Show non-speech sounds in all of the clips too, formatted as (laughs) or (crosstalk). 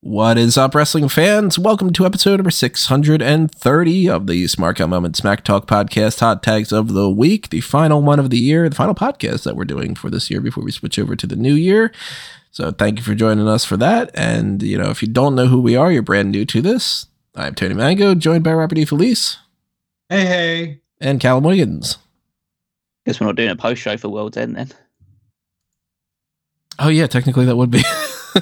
What is up, wrestling fans? Welcome to episode number 630 of the Smart Moment Smack Talk podcast, Hot Tags of the Week, the final one of the year, the final podcast that we're doing for this year before we switch over to the new year. So thank you for joining us for that. And, you know, if you don't know who we are, you're brand new to this. I'm Tony Mango, joined by Robert E. Felice. Hey, hey. And Callum Wiggins. Guess we're not doing a post show for World's End then. Oh, yeah, technically that would be. (laughs)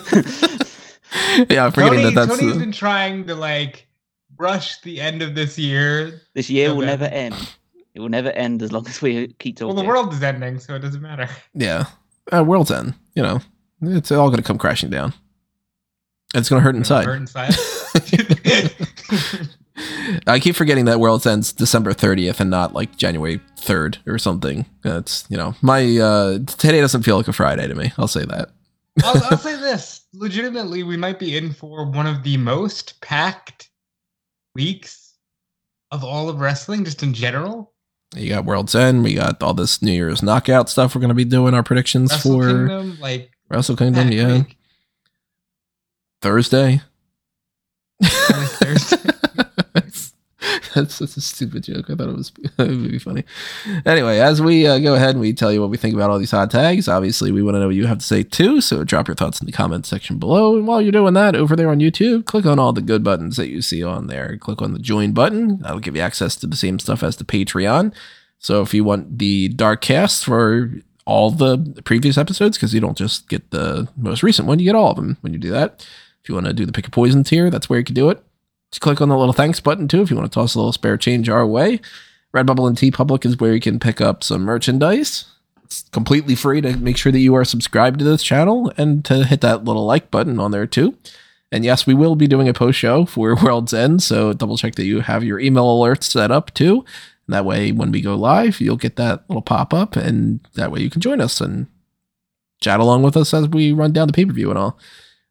yeah, I'm forgetting Tony, that that's. Tony's uh, been trying to like rush the end of this year. This year will Okay. never end. It will never end as long as we keep talking. Well, talking. the world is ending, so it doesn't matter. yeah. Uh, World's End, you know, it's all going to come crashing down. It's going to hurt inside. Hurt inside. (laughs) (laughs) (laughs) I keep forgetting that World's End's December 30th and not like January 3rd or something. That's, you know, my, uh, today doesn't feel like a Friday to me. I'll say that. I'll, I'll (laughs) say this: legitimately, we might be in for one of the most packed weeks of all of wrestling, just in general. You got World's End. We got all this New Year's knockout stuff. We're going to be doing our predictions Wrestle for Kingdom, like Wrestle Kingdom. Yeah. week. Thursday. Thursday. (laughs) That's such a stupid joke. I thought it was (laughs) it would be funny. Anyway, as we uh, go ahead and we tell you what we think about all these hot tags, obviously we want to know what you have to say too. So drop your thoughts in the comments section below. And while you're doing that, over there on YouTube, click on all the good buttons that you see on there. Click on the join button. That'll give you access to the same stuff as the Patreon. So if you want the dark cast for all the previous episodes, because you don't just get the most recent one, you get all of them when you do that. If you want to do the pick a poison tier, that's where you can do it. Just click on the little thanks button too if you want to toss a little spare change our way. Redbubble and TeePublic is where you can pick up some merchandise. It's completely free to make sure that you are subscribed to this channel and to hit that little like button on there too. And yes, we will be doing a post show for (laughs) World's End, so double check that you have your email alerts set up too. And that way, when we go live, you'll get that little pop up, and that way you can join us and chat along with us as we run down the pay per view and all.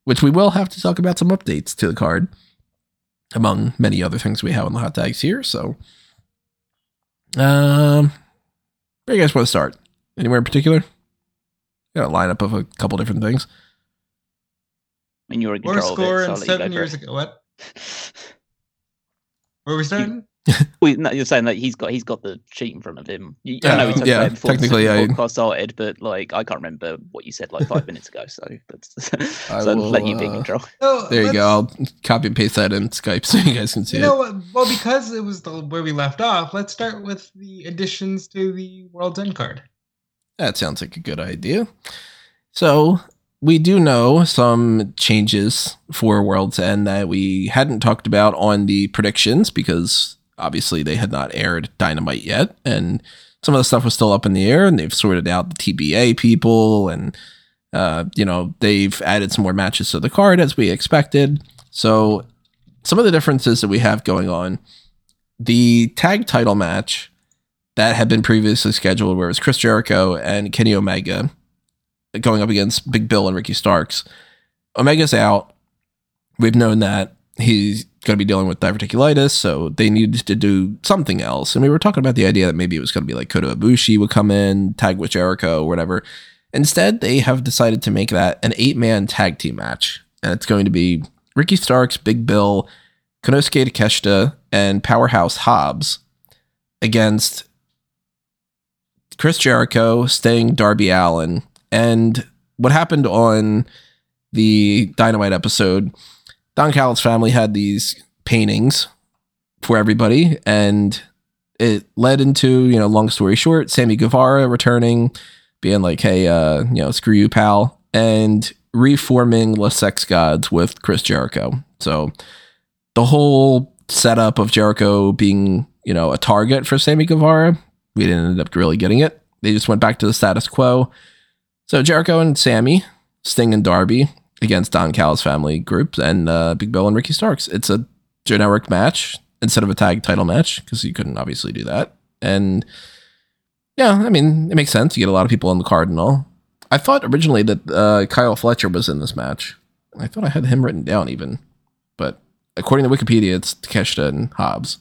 Which we will have to talk about some updates to the card among many other things we have on the hot tags here. So, um, where you guys want to start? Anywhere in particular? Got a lineup of a couple different things. And mean, you're in Or control score of in it, so I'll let you seven go years ago. What? Where are we starting? (laughs) Well, no, you're saying that he's got he's got the sheet in front of him. You, Yeah, I know we talked yeah, about it before technically, the I- podcast started, but like I can't remember what you said like five minutes ago. So that's (laughs) I so will, let you be in uh, control. Oh, There you go. I'll copy and paste that in Skype (laughs) so you guys can see You it. know what? Well, because it was the where we left off, let's start with the additions to the World's End card. That sounds like a good idea. So we do know some changes for World's End that we hadn't talked about on the predictions because obviously they had not aired Dynamite yet, and some of the stuff was still up in the air, and they've sorted out the TBA people, and uh, you know they've added some more matches to the card as we expected. So some of the differences that we have going on, the tag title match that had been previously scheduled, where it was Chris Jericho and Kenny Omega going up against Big Bill and Ricky Starks. Omega's out. We've known that he's going to be dealing with diverticulitis, so they needed to do something else. And we were talking about the idea that maybe it was going to be like Kota Ibushi would come in, tag with Jericho, or whatever. Instead, they have decided to make that an eight man tag team match. And it's going to be Ricky Starks, Big Bill, Konosuke Takeshita, and Powerhouse Hobbs against Chris Jericho, Sting, Darby Allin, and what happened on the Dynamite episode. Don Callis' family had these paintings for everybody, and it led into you know, long story short, Sammy Guevara returning, being like, "Hey, uh, you know, screw you, pal," and reforming the Sex Gods with Chris Jericho. So the whole setup of Jericho being you know a target for Sammy Guevara we didn't end up really getting it. They just went back to the status quo. So Jericho and Sammy, Sting and Darby against Don Callis family group and uh, Big Bill and Ricky Starks. It's a generic match instead of a tag title match because you couldn't obviously do that. And yeah, I mean, it makes sense. You get a lot of people on the card and all. I thought originally that uh, Kyle Fletcher was in this match. I thought I had him written down even, but according to Wikipedia, it's Takeshita and Hobbs.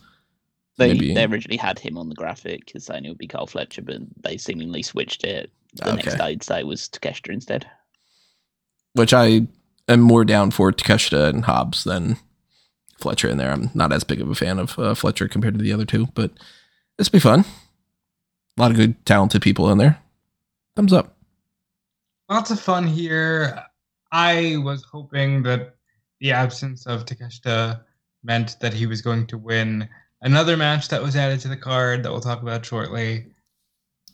They Maybe- they originally had him on the graphic saying it would be Carl Fletcher, but they seemingly switched it the next Okay. day to say was Takeshita instead. Which I am more down for Takeshita and Hobbs than Fletcher in there. I'm not as big of a fan of uh, Fletcher compared to the other two, but will be fun. A lot of good, talented people in there. Thumbs up. Lots of fun here. I was hoping that the absence of Takeshita meant that he was going to win another match that was added to the card that we'll talk about shortly.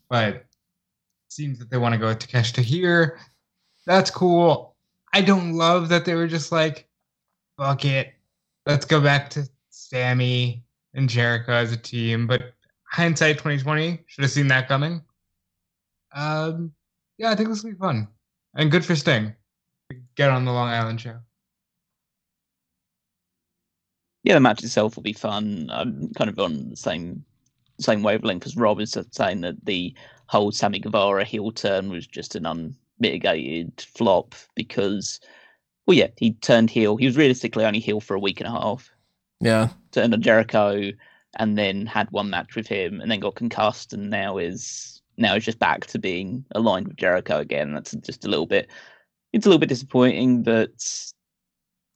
But seems that they want to go with Takeshita here. That's cool. I don't love that they were just like, fuck it. Let's go back to Sammy and Jericho as a team. But hindsight 2020, should have seen that coming. Um, yeah, I think this will be fun. And good for Sting. To get on the Long Island show. Yeah, the match itself will be fun. I'm kind of on the same same wavelength as Rob is saying that the whole Sammy Guevara heel turn was just an unmitigated flop because, well, yeah, he turned heel. He was realistically only heel for a week and a half. Yeah. Turned on Jericho and then had one match with him and then got concussed and now is now is just back to being aligned with Jericho again. That's just a little bit it's a little bit disappointing, but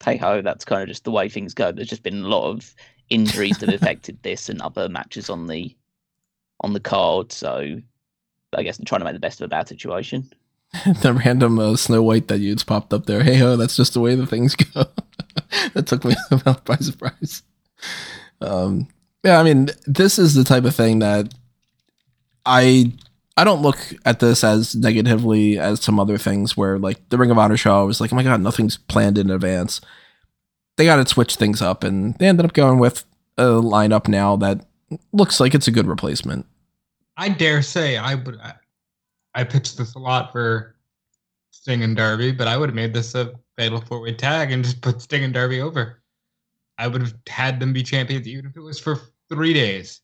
hey ho, that's kind of just the way things go. There's just been a lot of injuries that have (laughs) affected this and other matches on the on the card. So I guess I'm trying to make the best of a bad situation. (laughs) the random uh, Snow White that you popped up there. Hey ho, that's just the way the things (laughs) go. that took me (laughs) by surprise. Um, yeah, I mean, this is the type of thing that I I don't look at this as negatively as some other things where like the Ring of Honor show I was like, oh my god, nothing's planned in advance. They got to switch things up, and they ended up going with a lineup now that looks like it's a good replacement. I dare say I would. I, pitched this a lot for Sting and Darby, but I would have made this a fatal four way tag and just put Sting and Darby over. I would have had them be champions even if it was for three days.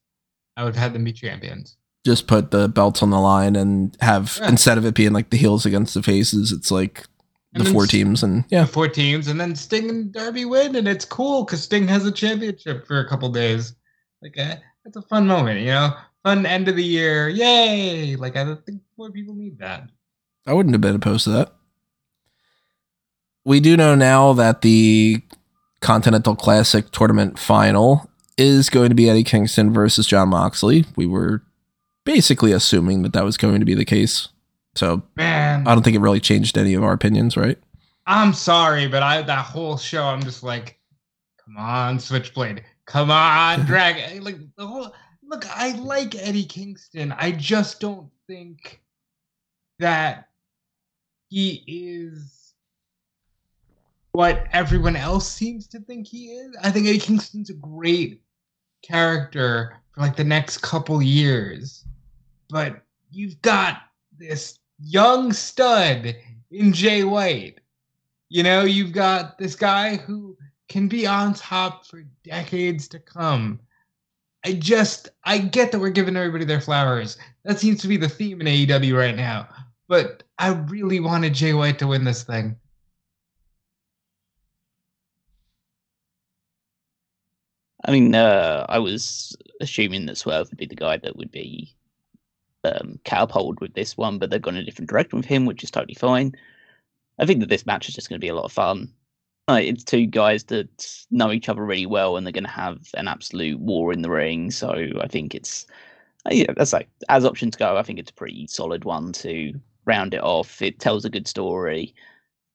I would have had them be champions just put the belts on the line and have yeah. instead of it being like the heels against the faces, it's like the four teams and yeah, four teams, and then Sting and Darby win, and it's cool because Sting has a championship for a couple days. Like uh, it's a fun moment, you know, fun end of the year, yay! Like I don't think more people need that. I wouldn't have been opposed to that. We do know now that the Continental Classic tournament final is going to be Eddie Kingston versus Jon Moxley. We were basically assuming that that was going to be the case. So, man, I don't think it really changed any of our opinions, right? I'm sorry, but I that whole show, I'm just like, come on, Switchblade, come on, (laughs) drag. like the whole look. I like Eddie Kingston. I just don't think that he is what everyone else seems to think he is. I think Eddie Kingston's a great character for like the next couple years but you've got this young stud in Jay White. You know, you've got this guy who can be on top for decades to come. I just, I get that we're giving everybody their flowers. That seems to be the theme in AEW right now. But I really wanted Jay White to win this thing. I mean, uh, I was assuming that Swerve would be the guy that would be um, catapulted with this one, but they've gone a different direction with him, which is totally fine. I think that this match is just going to be a lot of fun. Uh, it's two guys that know each other really well, and they're going to have an absolute war in the ring. So I think it's, yeah, that's like as options go. I think it's a pretty solid one to round it off. It tells a good story,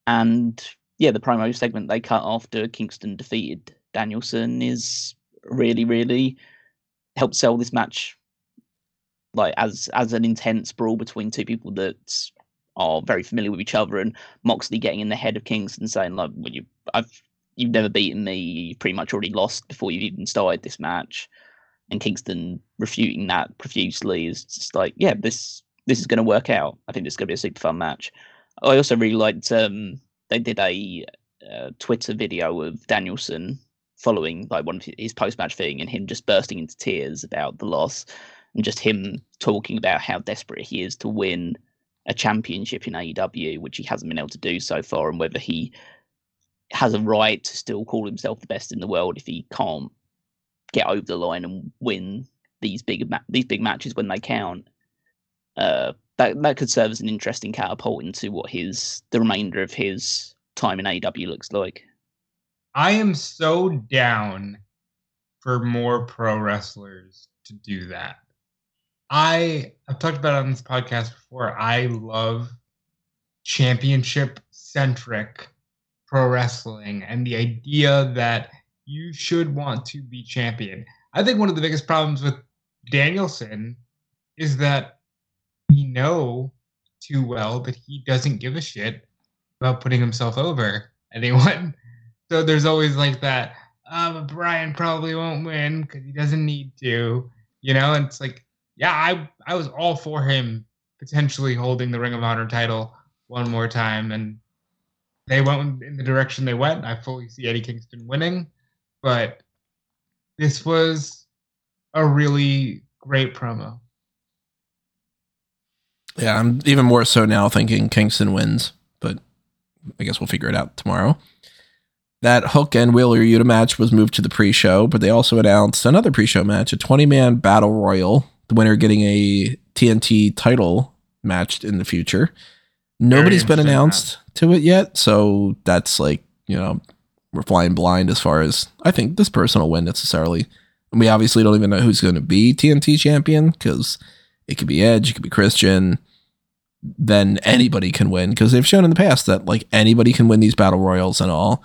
and yeah, the promo segment they cut after Kingston defeated Danielson is really, really helped sell this match like as as an intense brawl between two people that are very familiar with each other, and Moxley getting in the head of Kingston saying like, "Well, you, I've you've never beaten me. You've pretty much already lost before you even started this match." And Kingston refuting that profusely is just like, "Yeah, this this is going to work out. I think this is going to be a super fun match." I also really liked um, they did a uh, Twitter video of Danielson following like one of his post match thing and him just bursting into tears about the loss and just him talking about how desperate he is to win a championship in AEW, which he hasn't been able to do so far, and whether he has a right to still call himself the best in the world if he can't get over the line and win these big ma- these big matches when they count. Uh, that that could serve as an interesting catapult into what his the remainder of his time in AEW looks like. I am so down for more pro wrestlers to do that. I I've talked about it on this podcast before. I love championship centric pro wrestling and the idea that you should want to be champion. I think one of the biggest problems with Danielson is that we know too well that he doesn't give a shit about putting himself over anyone. (laughs) So there's always like that, uh, but Bryan probably won't win because he doesn't need to, you know? And it's like, yeah, I I was all for him potentially holding the Ring of Honor title one more time, and they went in the direction they went. I fully see Eddie Kingston winning, but this was a really great promo. Yeah, I'm even more so now thinking Kingston wins, but I guess we'll figure it out tomorrow. That Hook and Wheeler Yuta match was moved to the pre show, but they also announced another pre show match, a 20 man battle royal, the winner getting a TNT title matched in the future. Nobody's been announced to it yet, so that's like, you know, we're flying blind as far as I think this person will win necessarily. And we obviously don't even know who's going to be TNT champion because it could be Edge, it could be Christian. Then anybody can win because they've shown in the past that like anybody can win these battle royals and all.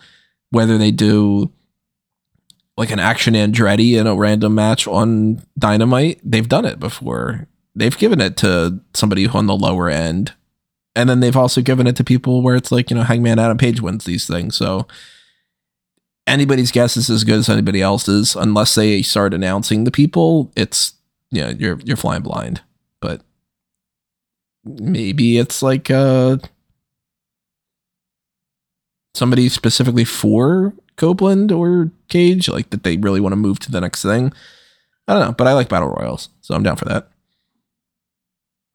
Whether they do like an action Andretti in a random match on Dynamite, they've done it before. They've given it to somebody on the lower end. And then they've also given it to people where it's like, you know, Hangman Adam Page wins these things. So anybody's guess is as good as anybody else's unless they start announcing the people. It's you know, you're you're flying blind. But maybe it's like uh somebody specifically for Copeland or Cage, like that they really want to move to the next thing. I don't know, but I like battle royals, so I'm down for that.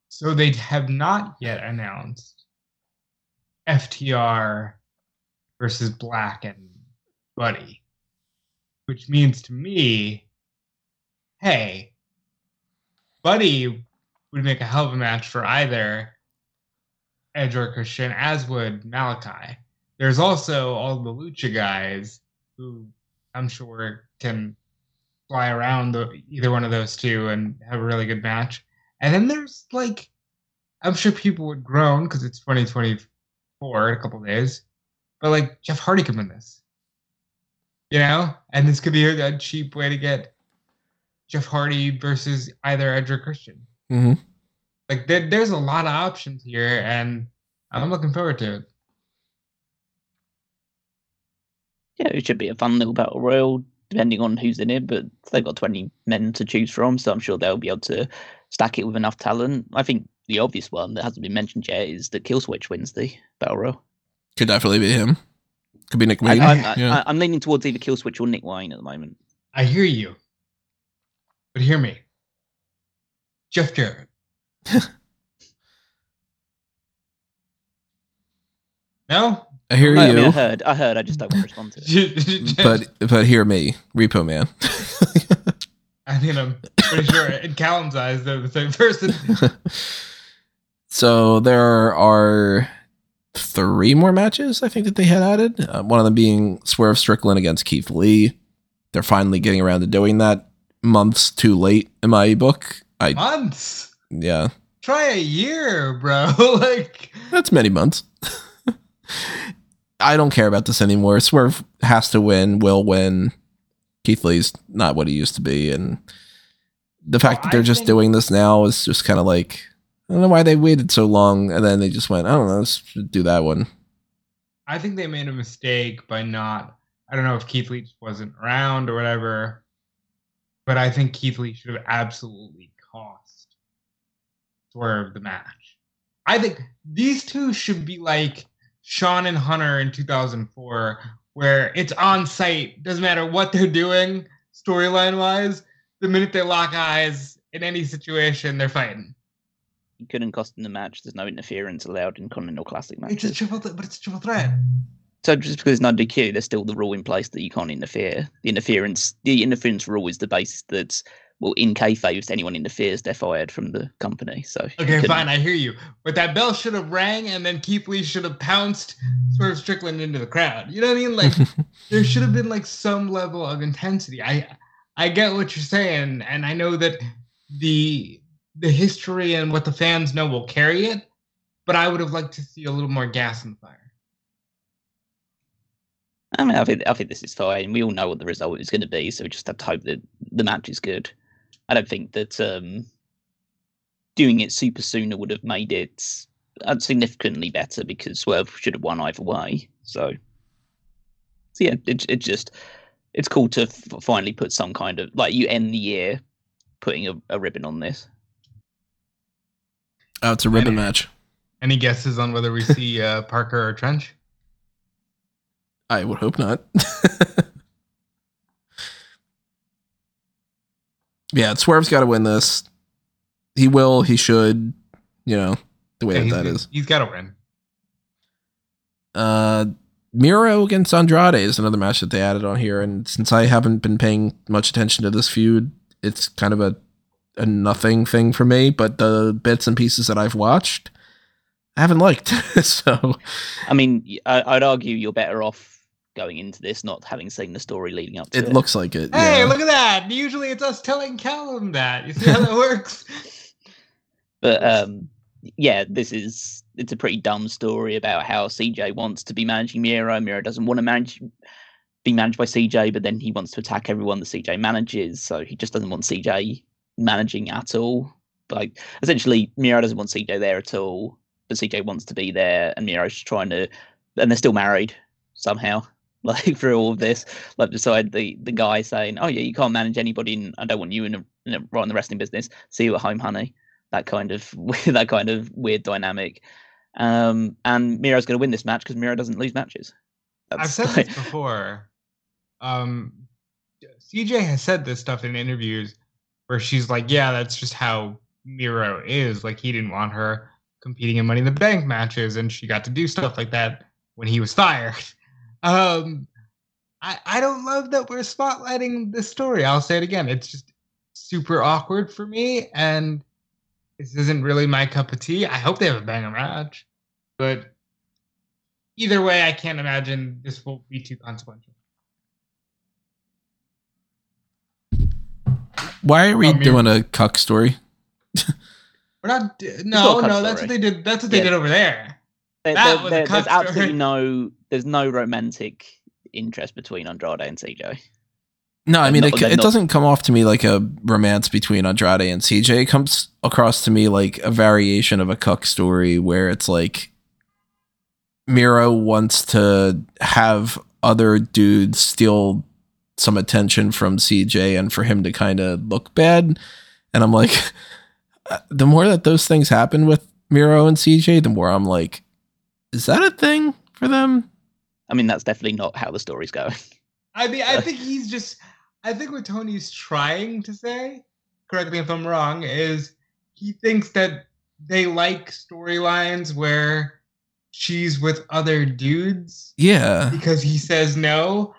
So they have not yet announced FTR versus Black and Buddy, which means to me, hey, Buddy would make a hell of a match for either Edge or Christian, as would Malakai. There's also all the Lucha guys who I'm sure can fly around the, either one of those two and have a really good match. And then there's like, I'm sure people would groan because it's 2024 in a couple days, but like Jeff Hardy could win this, you know, and this could be a, cheap way to get Jeff Hardy versus either Edge or Christian. Mm-hmm. Like there, there's a lot of options here, and I'm looking forward to it. Yeah, it should be a fun little battle royal, depending on who's in it. But they've got 20 men to choose from, so I'm sure they'll be able to stack it with enough talent. I think the obvious one that hasn't been mentioned yet is that Killswitch wins the battle royal. Could definitely be him. Could be Nick I, Wayne. I'm, yeah. I, I'm leaning towards either Killswitch or Nick Wayne at the moment. I hear you, but hear me, Jeff Jarrett. (laughs) no, I hear I, I you, mean, I heard, I heard. I just don't want to respond to it. (laughs) but but hear me, Repo Man. (laughs) I mean, I'm pretty sure in Callum's eyes they're the same person. (laughs) so there are three more matches I think that they had added. Uh, one of them being Swerve Strickland against Keith Lee. They're finally getting around to doing that. Months too late in my book. I Months. yeah, Try a year, bro. like, that's many months. I don't care about this anymore. Swerve has to win, will win. Keith Lee's not what he used to be, and the fact that they're just doing this now is just kind of like I don't know why they waited so long, and then they just went, I don't know, let's do that one. I think they made a mistake by not. I don't know if Keith Lee wasn't around or whatever, but I think Keith Lee should have absolutely cost Swerve the match. I think these two should be like Shawn and Hunter in 2004, where it's on site, doesn't matter what they're doing storyline wise. The minute they lock eyes in any situation, they're fighting. You couldn't cost them the match. There's no interference allowed in Continental Classic It's a matches. triple, th- but it's a triple threat. So just because it's not DQ, there's still the rule in place that you can't interfere. The interference, the interference rule is the basis that well, in kayfabe, if anyone interferes, they're fired from the company. So Okay, fine, I hear you. But that bell should have rang, and then Keith Lee should have pounced Swerve Strickland into the crowd. You know what I mean? Like (laughs) there should have been like some level of intensity. I I get what you're saying, and I know that the the history and what the fans know will carry it, but I would have liked to see a little more gas in the fire. I mean, I think I think this is fine. We all know what the result is going to be, so we just have to hope that the match is good. I don't think that um, doing it super sooner would have made it significantly better because Swerve should have won either way. So, so yeah, it it just it's cool to f- finally put some kind of like you end the year putting a, a ribbon on this. oh, it's a ribbon Any- match. Any guesses on whether we see uh, Parker or Trench? I would hope not. (laughs) yeah, Swerve's got to win this. He will. He should. You know the way Yeah, that he's, that is. He's got to win. Uh, Miro against Andrade is another match that they added on here, and since I haven't been paying much attention to this feud, it's kind of a a nothing thing for me. But the bits and pieces that I've watched, I haven't liked. (laughs) so I mean, I'd argue you're better off going into this not having seen the story leading up to it. it looks like it. Hey, yeah. look at that! Usually it's us telling Callum that. You see how that works? (laughs) But um, yeah, this is it's a pretty dumb story about how CJ wants to be managing Miro. Miro doesn't want to manage be managed by CJ, but then he wants to attack everyone that CJ manages. So he just doesn't want CJ managing at all. Like essentially, Miro doesn't want CJ there at all, but CJ wants to be there, and Miro's just trying to, and they're still married somehow. (laughs) Like through all of this, like beside the the guy saying, "Oh yeah, you can't manage anybody, and I don't want you in, a, in a, right in the wrestling business. See you at home, honey." That kind of (laughs) that kind of weird dynamic. Um, and Miro's going to win this match because Miro doesn't lose matches. I've said like- this (laughs) before. Um, CJ has said this stuff in interviews where she's like, "Yeah, that's just how Miro is. Like he didn't want her competing in Money in the Bank matches, and she got to do stuff like that when he was fired." Um, I I don't love that we're spotlighting this story. I'll say it again. It's just super awkward for me, and this isn't really my cup of tea. I hope they have a banger match, but either way, I can't imagine this will be too consequential. Why are we Miro- doing a cuck story? (laughs) We're not. d- No, a no, that's what they did. That's what they Yeah. did over there. There- That there- was a there- there's absolutely (laughs) no there's no romantic interest between Andrade and CJ. No, I mean not- it, it not- doesn't come off to me like a romance between Andrade and CJ. It comes across to me like a variation of a cuck story where it's like Miro wants to have other dudes steal some attention from CJ and for him to kind of look bad. And I'm like, (laughs) uh, the more that those things happen with Miro and CJ, the more I'm like, is that a thing for them? I mean, that's definitely not how the story's going. I mean, I think (laughs) he's just. I think what Tony's trying to say, correct me if I'm wrong, is he thinks that they like storylines where she's with other dudes Yeah. because he says no,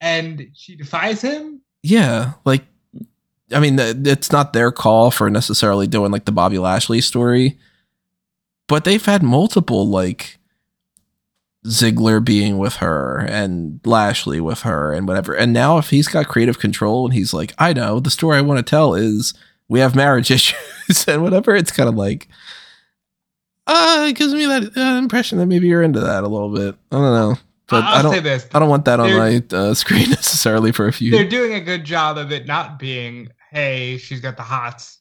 and she defies him. Yeah, like I mean, it's not their call for necessarily doing like the Bobby Lashley story, but they've had multiple like Ziggler being with her and Lashley with her and whatever. And now if he's got creative control and he's like, I know the story I want to tell is we have marriage (laughs) issues and whatever, it's kind of like uh it gives me that uh, impression that maybe you're into that a little bit. I don't know. But I'll I don't say this: I don't want that on my uh, screen (laughs) necessarily for a few. they're doing a good job of it not being, hey, she's got the hots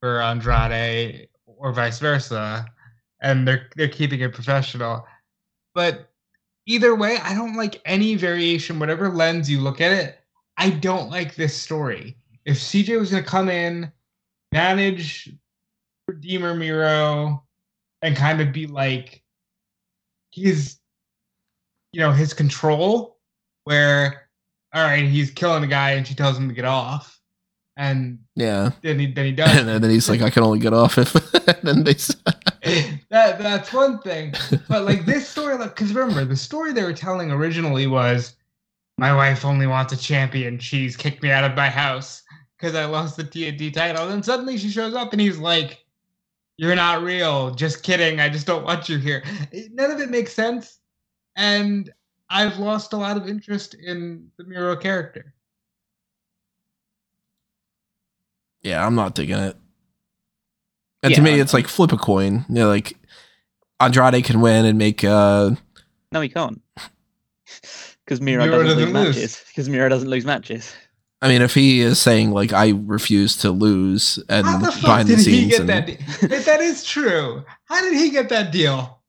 for Andrade or vice versa, and they're they're keeping it professional. But either way, I don't like any variation, whatever lens you look at it. I don't like this story. If CJ was gonna come in, manage Redeemer Miro, and kind of be like his, you know, his control, where all right, he's killing a guy and she tells him to get off. And Yeah. then he then he (laughs) does. and then he's like, I can only get off if. (laughs) then they. (laughs) that that's one thing. But like this story, like because remember the story they were telling originally was, my wife only wants a champion. She's kicked me out of my house because I lost the TNT title. And then suddenly she shows up and he's like, You're not real. Just kidding. I just don't want you here. None of it makes sense. And I've lost a lot of interest in the Miro character. Yeah, I'm not digging it. And to me, I'm- it's like flip a coin. You know, like Andrade can win and make uh No, he can't. (laughs) Because Miro, Miro doesn't, lose doesn't lose. matches. Because Miro doesn't lose matches. I mean, if he is saying like I refuse to lose and How the fuck behind the did he scenes get and that? De- if that is true, how did he get that deal?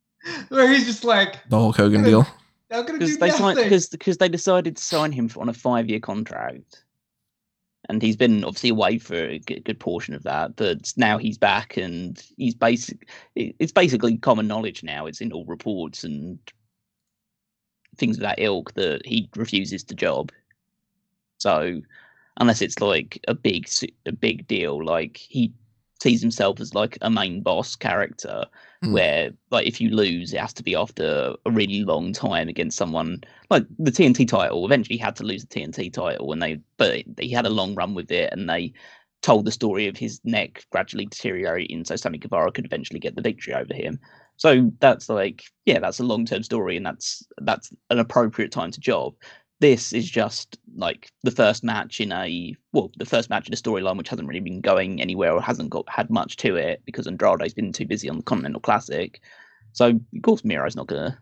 Where he's just like, the Hulk Hogan Gonna deal. Because they signed because because they decided to sign him on a five year contract, and he's been obviously away for a good, portion of that. But now he's back, and he's basic. It's basically common knowledge now. It's in all reports and things of that ilk that he refuses the job. So unless it's like a big a big deal, like he sees himself as like a main boss character Hmm. where like if you lose it has to be after a really long time against someone like the TNT title. Eventually had to lose the TNT title and they but he had a long run with it and they told the story of his neck gradually deteriorating so Sammy Guevara could eventually get the victory over him. So that's like yeah that's a long-term story and that's that's an appropriate time to job this is just like the first match in a well the first match in a storyline which hasn't really been going anywhere or hasn't got had much to it because Andrade's been too busy on the Continental Classic. So of course Miro's not gonna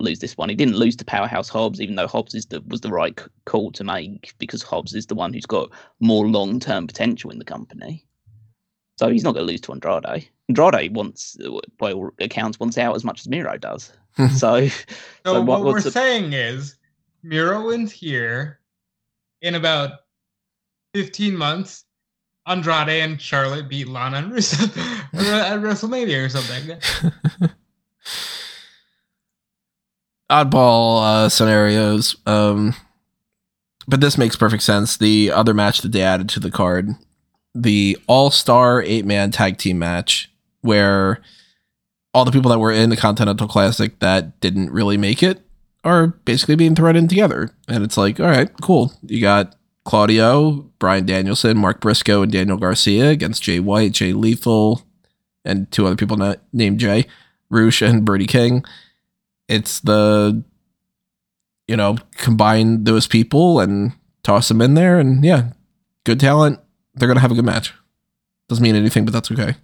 lose this one. He didn't lose to Powerhouse Hobbs, even though Hobbs is the was the right call to make because Hobbs is the one who's got more long term potential in the company. So he's not going to lose to Andrade. Andrade wants, by all accounts, wants out as much as Miro does. (laughs) so, So, so what, what- we're the- saying is, Miro wins here in about 15 months. Andrade and Charlotte beat Lana and Rusev (laughs) at WrestleMania or something. (laughs) Oddball uh, scenarios. Um, but this makes perfect sense. The other match that they added to the card, the All Star eight man tag team match, where all the people that were in the Continental Classic that didn't really make it are basically being thrown in together. And it's like, all right, cool. You got Claudio, Bryan Danielson, Mark Briscoe, and Daniel Garcia against Jay White, Jay Lethal, and two other people not named Jay, Rush and Brody King. It's the, you know, combine those people and toss them in there. And yeah, good talent. They're going to have a good match. Doesn't mean anything, but that's okay.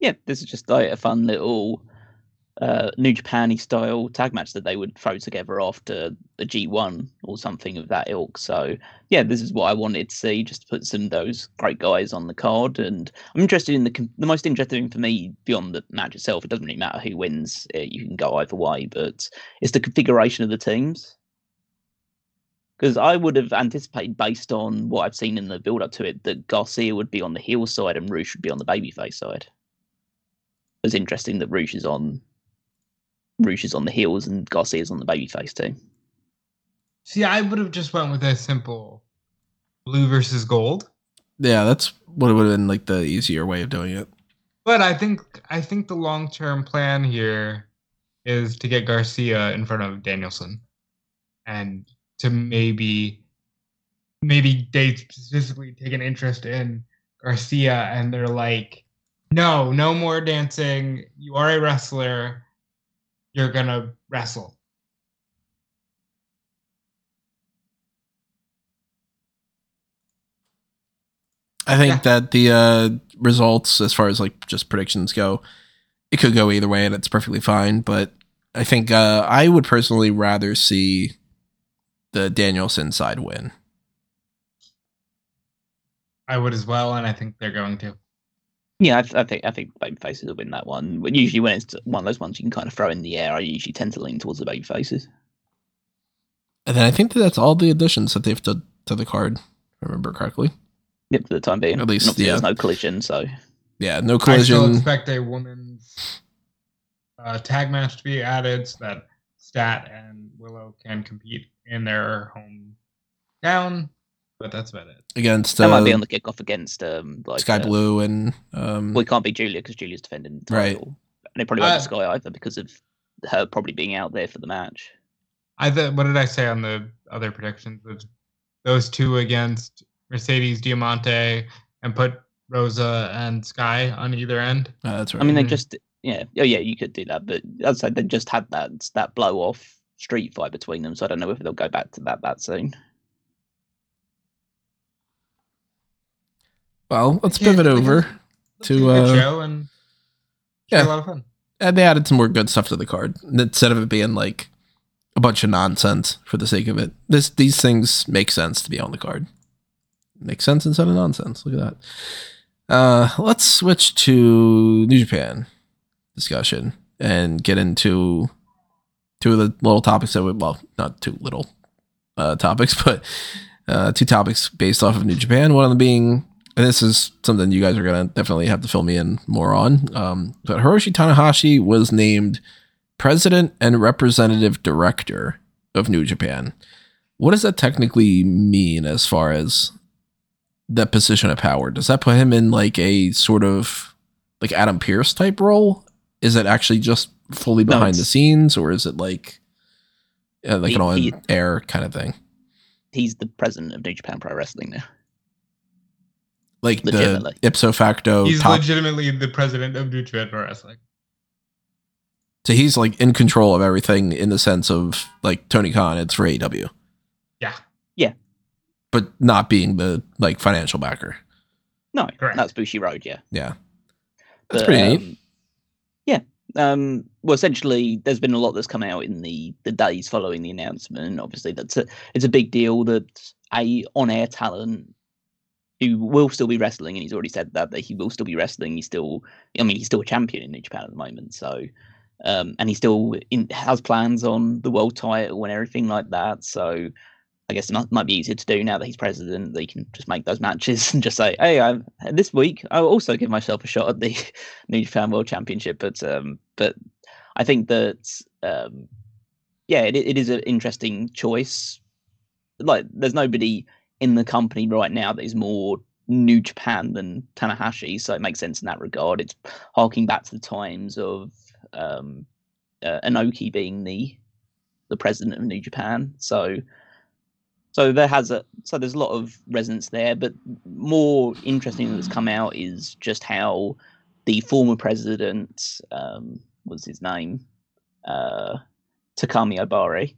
yeah, this is just like a fun little uh, New Japan style tag match that they would throw together after the G1 or something of that ilk. So, yeah, this is what I wanted to see, just to put some of those great guys on the card. And I'm interested in the the most interesting thing for me beyond the match itself. It doesn't really matter who wins; uh, you can go either way, but it's the configuration of the teams. Because I would have anticipated, based on what I've seen in the build up to it, that Garcia would be on the heel side and Rush would be on the babyface side it's interesting that Rush is on Rush is on the heels and Garcia's on the babyface too. See, I would have just went with a simple blue versus gold. Yeah, that's what would have been like the easier way of doing it. But I think I think the long term plan here is to get Garcia in front of Danielson, and to maybe maybe they specifically take an interest in Garcia, and they're like, no, no more dancing. You are a wrestler. You're gonna wrestle. I think Yeah. that the uh, results, as far as like just predictions go, it could go either way, and it's perfectly fine. But I think uh, I would personally rather see the Danielson side win. I would as well, and I think they're going to. Yeah, I, th- I think I think babyfaces will win that one. But usually when it's one of those ones you can kind of throw in the air, I usually tend to lean towards the baby faces. And then I think that that's all the additions that they've done to the card. If I remember correctly. Yep, for the time being. At least, obviously yeah. there's no collision, so Yeah, no I still collision. expect a women's uh, tag match to be added so that Stat and Willow can compete in their home hometown. But that's about it. against that might be uh, on the kickoff against um like Skye uh, Blue and um, Well, it can't be Julia because Julia's defending the Right. title, and it probably won't Uh, be Skye either because of her probably being out there for the match. I th- what did I say on the other predictions? That those two against Mercedes Diamante and put Rosa and Skye on either end. Uh, that's right. I mean, they just yeah, oh yeah, you could do that, but as I said, they just had that that blow off street fight between them, so I don't know if they'll go back to that that soon. Well, let's Yeah, pivot over. Let's To, uh, show and yeah. a lot of fun. And they added some more good stuff to the card instead of it being like a bunch of nonsense for the sake of it. This these things make sense to be on the card. Makes sense instead of nonsense. Look at that. Uh, let's switch to New Japan discussion and get into two of the little topics that we well, not two little uh, topics, (laughs) but uh, two topics based off of New Japan. One of them being, and this is something you guys are gonna definitely have to fill me in more on. Um, but Hiroshi Tanahashi was named president and representative director of New Japan. What does that technically mean as far as that position of power? Does that put him in like a sort of like Adam Pearce type role? Is it actually just fully No, behind the scenes, or is it like uh, like He- an on air kind of thing? He's the president of New Japan Pro Wrestling now. Like the ipso facto He's top. legitimately the president of New Japan Pro Wrestling. so he's like in control of everything in the sense of like Tony Khan. It's for AW. Yeah. Yeah. but not being the like financial backer. No, Correct. that's Bushiroad, yeah. Yeah, that's But, pretty neat. um, Yeah. Um, well, essentially, there's been a lot that's come out in the the days following the announcement. Obviously, that's a it's a big deal that a on air talent who will still be wrestling, and he's already said that that he will still be wrestling. He's still, I mean, he's still a champion in New Japan at the moment. So, um, and he still in, has plans on the world title and everything like that. So. I guess it might, might be easier to do now that he's president. He can just make those matches and just say, "Hey, I, this week I will also give myself a shot at the (laughs) New Japan World Championship." But um, but I think that um, yeah, it, it is an interesting choice. Like, there's nobody in the company right now that is more New Japan than Tanahashi, so it makes sense in that regard. It's harking back to the times of um, uh, Inoki being the the president of New Japan. So so there has a so there's a lot of resonance there, but more interesting that's come out is just how the former president, um, what's his name, uh, Takami Ohbari,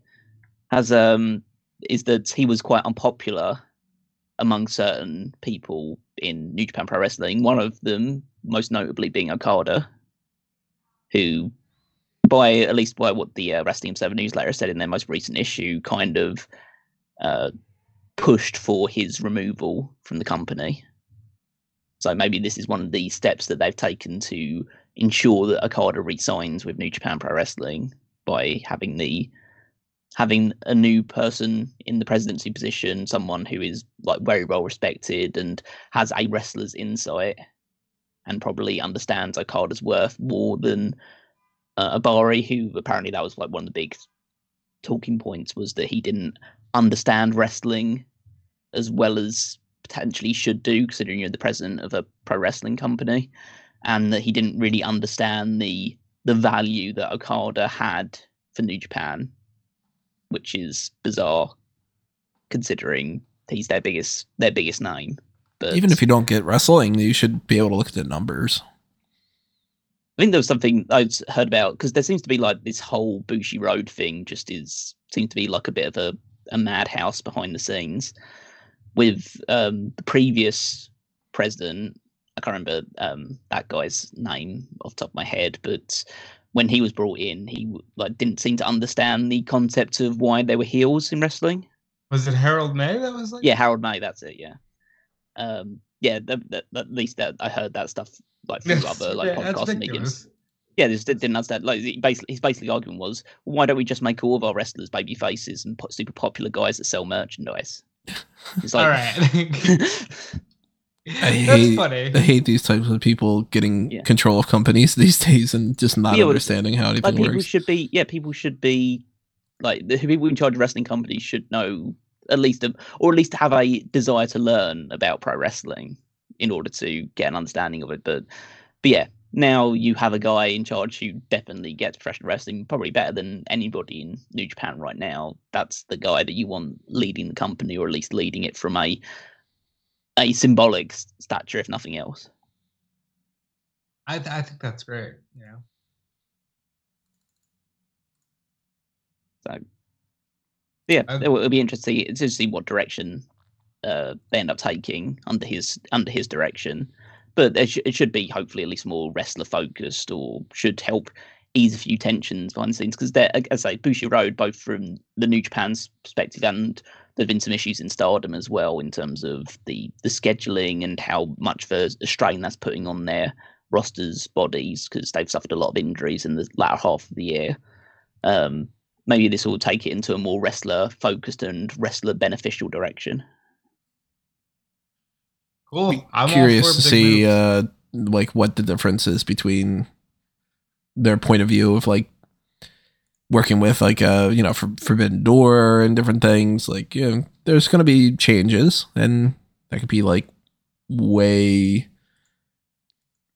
has um is that he was quite unpopular among certain people in New Japan Pro Wrestling. One of them, most notably, being Okada, who, by at least by what the uh, Wrestling Seven newsletter said in their most recent issue, kind of uh, pushed for his removal from the company. So maybe this is one of the steps that they've taken to ensure that Okada resigns with New Japan Pro Wrestling by having the having a new person in the presidency position, someone who is like very well respected and has a wrestler's insight and probably understands Okada's worth more than uh, Ohbari, who apparently that was like one of the big talking points was that he didn't understand wrestling as well as potentially should do, considering you're the president of a pro wrestling company, and that he didn't really understand the the value that Okada had for New Japan, which is bizarre, considering he's their biggest their biggest name. But Even if you don't get wrestling, you should be able to look at the numbers. I think there was something I'd heard about because there seems to be like this whole Bushiroad thing. Just is seems to be like a bit of a, a madhouse behind the scenes. With um, the previous president, I can't remember um, that guy's name off the top of my head, but when he was brought in, he like didn't seem to understand the concept of why they were heels in wrestling. Was it Harold Meij that was like? Yeah, Harold Meij, that's it. Yeah, um, yeah. The, the, at least that I heard that stuff like That's- (laughs) other like yeah, that's podcasts and ridiculous. mediums. Yeah, just didn't understand. Like, basically, his basically argument was, why don't we just make all of our wrestlers baby faces and put super popular guys that sell merchandise? (laughs) It's like, right. (laughs) I (laughs) That's hate, funny. I hate these types of people getting Yeah. control of companies (laughs) these days and just not Yeah, understanding how anything like people works. should be, yeah, people should be like the people in charge of wrestling companies should know at least, a, or at least have a desire to learn about pro wrestling in order to get an understanding of it. But, but yeah, now you have a guy in charge who definitely gets professional wrestling probably better than anybody in New Japan right now. That's the guy that you want leading the company, or at least leading it from a a symbolic stature, if nothing else. I th- I think that's great. You know. So, yeah, I- it will it'll be interesting to see what direction uh, they end up taking under his under his direction. But it, sh- it should be hopefully at least more wrestler focused, or should help ease a few tensions behind the scenes. Because there, as I say, Bushiroad, both from the New Japan's perspective and there've been some issues in Stardom as well in terms of the the scheduling and how much of a strain that's putting on their rosters' bodies because they've suffered a lot of injuries in the latter half of the year. Um, maybe this will take it into a more wrestler focused and wrestler beneficial direction. Cool. I'm curious to see uh like what the difference is between their point of view of like working with like uh you know for, forbidden door and different things like you know, there's going to be changes and that could be like way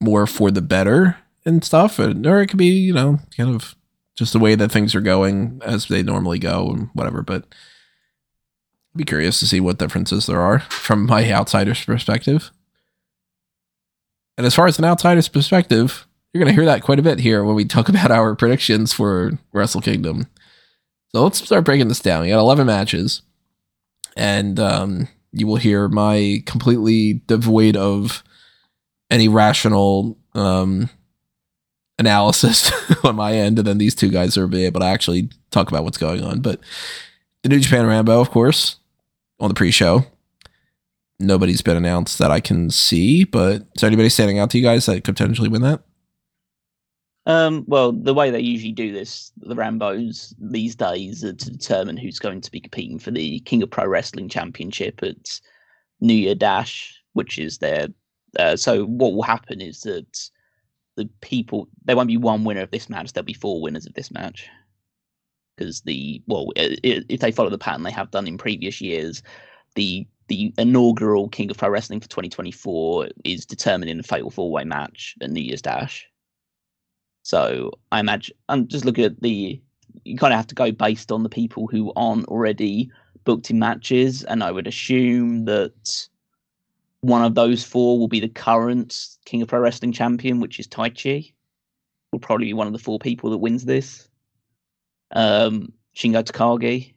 more for the better and stuff and, or it could be you know kind of just the way that things are going as they normally go and whatever but be curious to see what differences there are from my outsider's perspective. And as far as an outsider's perspective, you're going to hear that quite a bit here when we talk (laughs) about our predictions for Wrestle Kingdom. So let's start breaking this down. We got 11 matches, and um, you will hear my completely devoid of any rational um, analysis (laughs) on my end, and then these two guys are able to actually talk about what's going on. But the New Japan Rambo, of course, on the pre-show. Nobody's been announced that I can see, but is there anybody standing out to you guys that could potentially win that? Um, well, the way they usually do this, the Rambos these days, are to determine who's going to be competing for the King of Pro Wrestling Championship at New Year Dash, which is their. Uh, so what will happen is that the people there won't be one winner of this match. There'll be four winners of this match because the well, if they follow the pattern they have done in previous years, the the inaugural King of Pro Wrestling for 2024 is determined in a fatal four way match at New Year's Dash. So I imagine I'm just looking at the you kind of have to go based on the people who aren't already booked in matches, and I would assume that one of those four will be the current King of Pro Wrestling champion, which is Taichi. Will probably be one of the four people that wins this. Um, Shingo Takagi,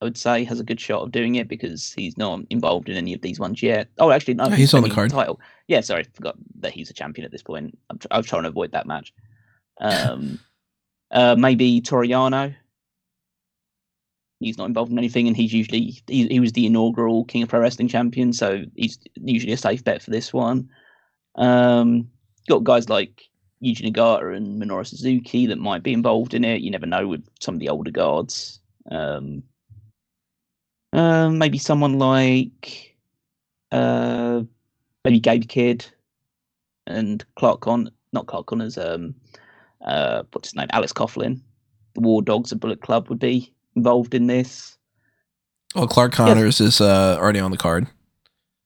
I would say, has a good shot of doing it because he's not involved in any of these ones yet. Oh, actually, no, he's on the card. Title. Yeah, sorry, forgot that he's a champion at this point. I'm, tr- I was trying to avoid that match. Um, uh, maybe Toru Yano. He's not involved in anything, and he's usually he, he was the inaugural King of Pro Wrestling champion, so he's usually a safe bet for this one. Um, got guys like Yuji Nagata and Minoru Suzuki that might be involved in it. You never know with some of the older guards. Um, um, maybe someone like uh, maybe Gabe Kidd and Clark Con, not Clark Connors. Um, uh, what's his name? Alex Coughlin. The War Dogs of Bullet Club would be involved in this. Well, Clark Connors is uh, already on the card.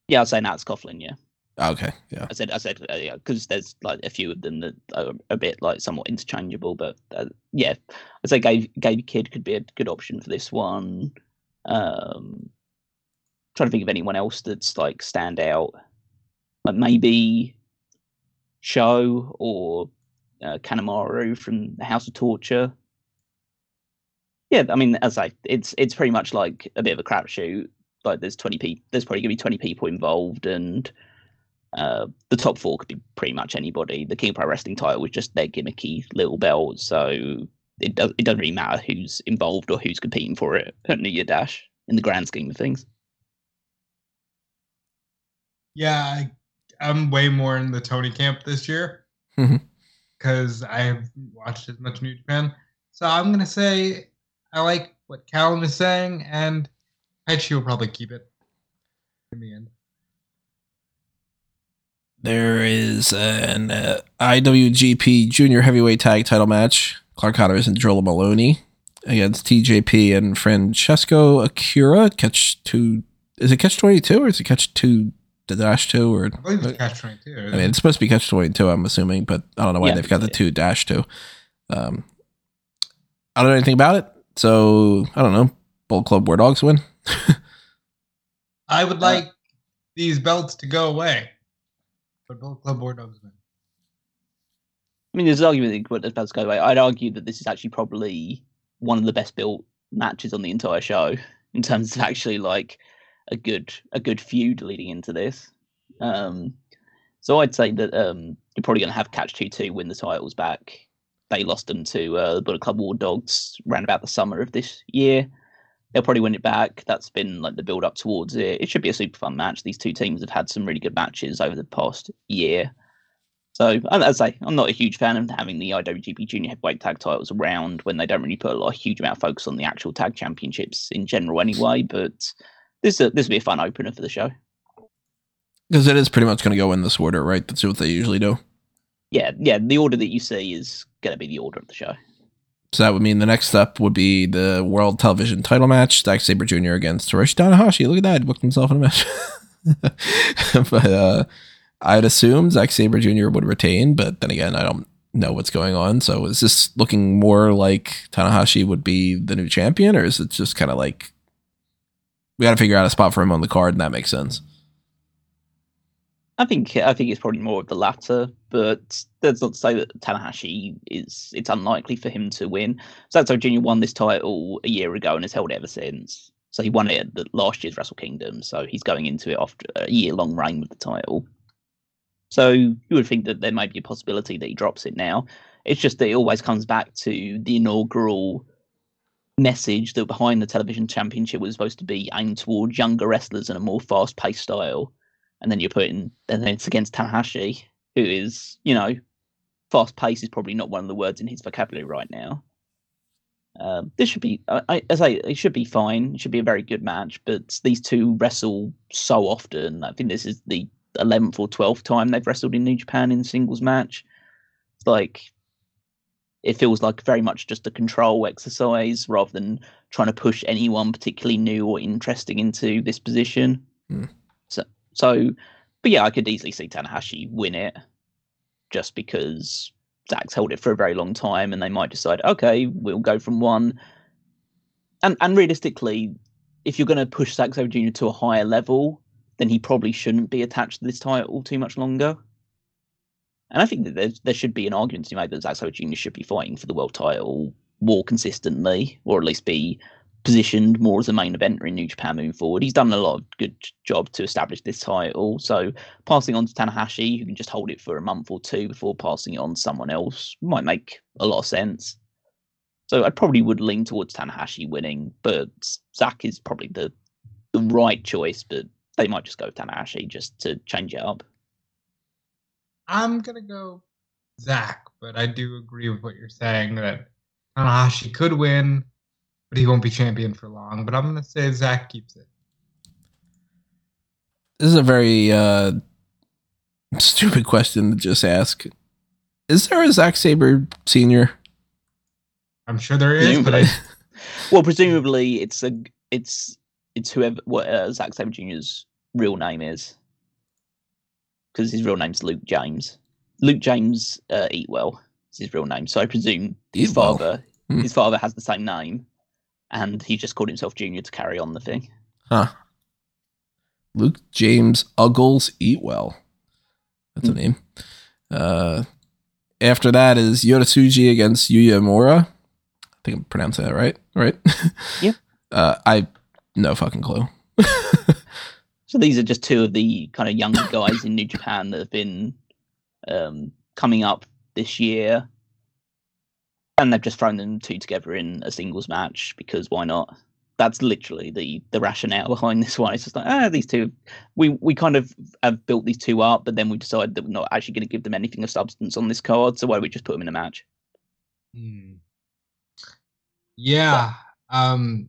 Yeah, I'd say Alex Coughlin. Yeah, Oh, okay, yeah. I said I said uh, yeah because there's like a few of them that are a bit like somewhat interchangeable, but uh, yeah, I'd say Gabe Gabe Kidd could be a good option for this one. Um, trying to think of anyone else that's like stand out, like maybe SHO or uh, Kanemaru from the House of Torture. Yeah, I mean, as I, it's it's pretty much like a bit of a crapshoot. Like there's twenty people, there's probably gonna be twenty people involved, and uh, the top four could be pretty much anybody. The King of Pro Wrestling title was just their gimmicky little belt, so it does it doesn't really matter who's involved or who's competing for it at New Year Dash in the grand scheme of things. Yeah, I, I'm way more in the Tony camp this year Mhm. (laughs) because I haven't watched as much New Japan. So I'm gonna say I like what Callum is saying, and Taichi will probably keep it in the end. There is an uh, IWGP Junior Heavyweight Tag Title match. Clark Connors and Drilla Moloney against TJP and Francesco Akira. Catch two. Is it catch twenty two or is it catch two the dash two or I believe it's catch twenty two. I mean, it's supposed to be catch twenty two. I'm assuming, but I don't know why Yeah, they've got the two dash two. Um, I don't know anything about it, so I don't know. Bull Club War Dogs win. (laughs) I would like these belts to go away, but both Club War Dogs win. I mean, there's an argument that about to go away. I'd argue that this is actually probably one of the best built matches on the entire show in terms of actually like a good a good feud leading into this. Um, so I'd say that um, you're probably going to have Catch Two Two win the titles back. They lost them to uh, the Bullet Club War Dogs around about the summer of this year. They'll probably win it back. That's been like the build up towards it. It should be a super fun match. These two teams have had some really good matches over the past year. So, as I say, I'm not a huge fan of having the IWGP Junior Heavyweight Tag titles around when they don't really put a lot, a huge amount of focus on the actual tag championships in general, anyway. But this uh, this will be a fun opener for the show. Because it is pretty much going to go in this order, right? That's what they usually do. Yeah, yeah. The order that you see is going to be the order of the show. So that would mean the next step would be the World Television Title match: Zack Sabre Jr. against Hiroshi Tanahashi. Look at that, he booked himself in a match. (laughs) but uh, I'd assume Zack Sabre Jr. would retain, but then again, I don't know what's going on. So is this looking more like Tanahashi would be the new champion, or is it just kind of like we got to figure out a spot for him on the card, and that makes sense? I think I think it's probably more of the latter, but that's not to say that Tanahashi is. It's unlikely for him to win. Sato Jr. won this title a year ago and has held ever since. So he won it at the last year's Wrestle Kingdom. So he's going into it after a year long reign with the title. So you would think that there might be a possibility that he drops it now. It's just that it always comes back to the inaugural message that behind the television championship was supposed to be aimed towards younger wrestlers and a more fast paced style and then you're putting and then it's against Tanahashi, who is, you know, fast pace is probably not one of the words in his vocabulary right now. Um, this should be, I, I, as I it should be fine. It should be a very good match. But these two wrestle so often. I think this is the eleventh or twelfth time they've wrestled in New Japan in singles match. It's like it feels like very much just a control exercise rather than trying to push anyone particularly new or interesting into this position. Hmm. So, so, but yeah, I could easily see Tanahashi win it just because Zach's held it for a very long time, and they might decide, okay, we'll go from one. And and realistically, if you're going to push Zack Sabre Jr. to a higher level, then he probably shouldn't be attached to this title too much longer. And I think that there, there should be an argument to be made that Zack Sabre Jr. should be fighting for the world title more consistently, or at least be positioned more as a main eventer in New Japan moving forward. He's done a lot of good job to establish this title. So passing on to Tanahashi, who can just hold it for a month or two before passing it on to someone else, might make a lot of sense. So I probably would lean towards Tanahashi winning, but Zack is probably the the right choice. But they might just go Tanahashi just to change it up. I'm gonna go Zach, but I do agree with what you're saying that Tanahashi could win, but he won't be champion for long. But I'm gonna say Zach keeps it. This is a very uh, stupid question to just ask. Is there a Zack Sabre Senior? I'm sure there is, but I, (laughs) well, presumably it's a it's it's whoever what uh, Zack Sabre Jr.'s real name is, because his real name's Luke James. Luke James uh, Eatwell is his real name, so I presume his Eatwell. father Hmm. his father has the same name, and he just called himself Junior to carry on the thing. Huh. Luke James Uggles Eatwell. That's a Hmm. name. Uh, after that is Yota Tsuji against Yuya Uemura. I think I'm pronouncing that right. Right? Yeah. (laughs) Uh, I no fucking clue. (laughs) So these are just two of the kind of younger guys in New Japan that have been um, coming up this year, and they've just thrown them two together in a singles match because why not? That's literally the the rationale behind this one. It's just like ah, these two, we we kind of have built these two up, but then we decided that we're not actually going to give them anything of substance on this card, so why don't we just put them in a match? Hmm. Yeah. Um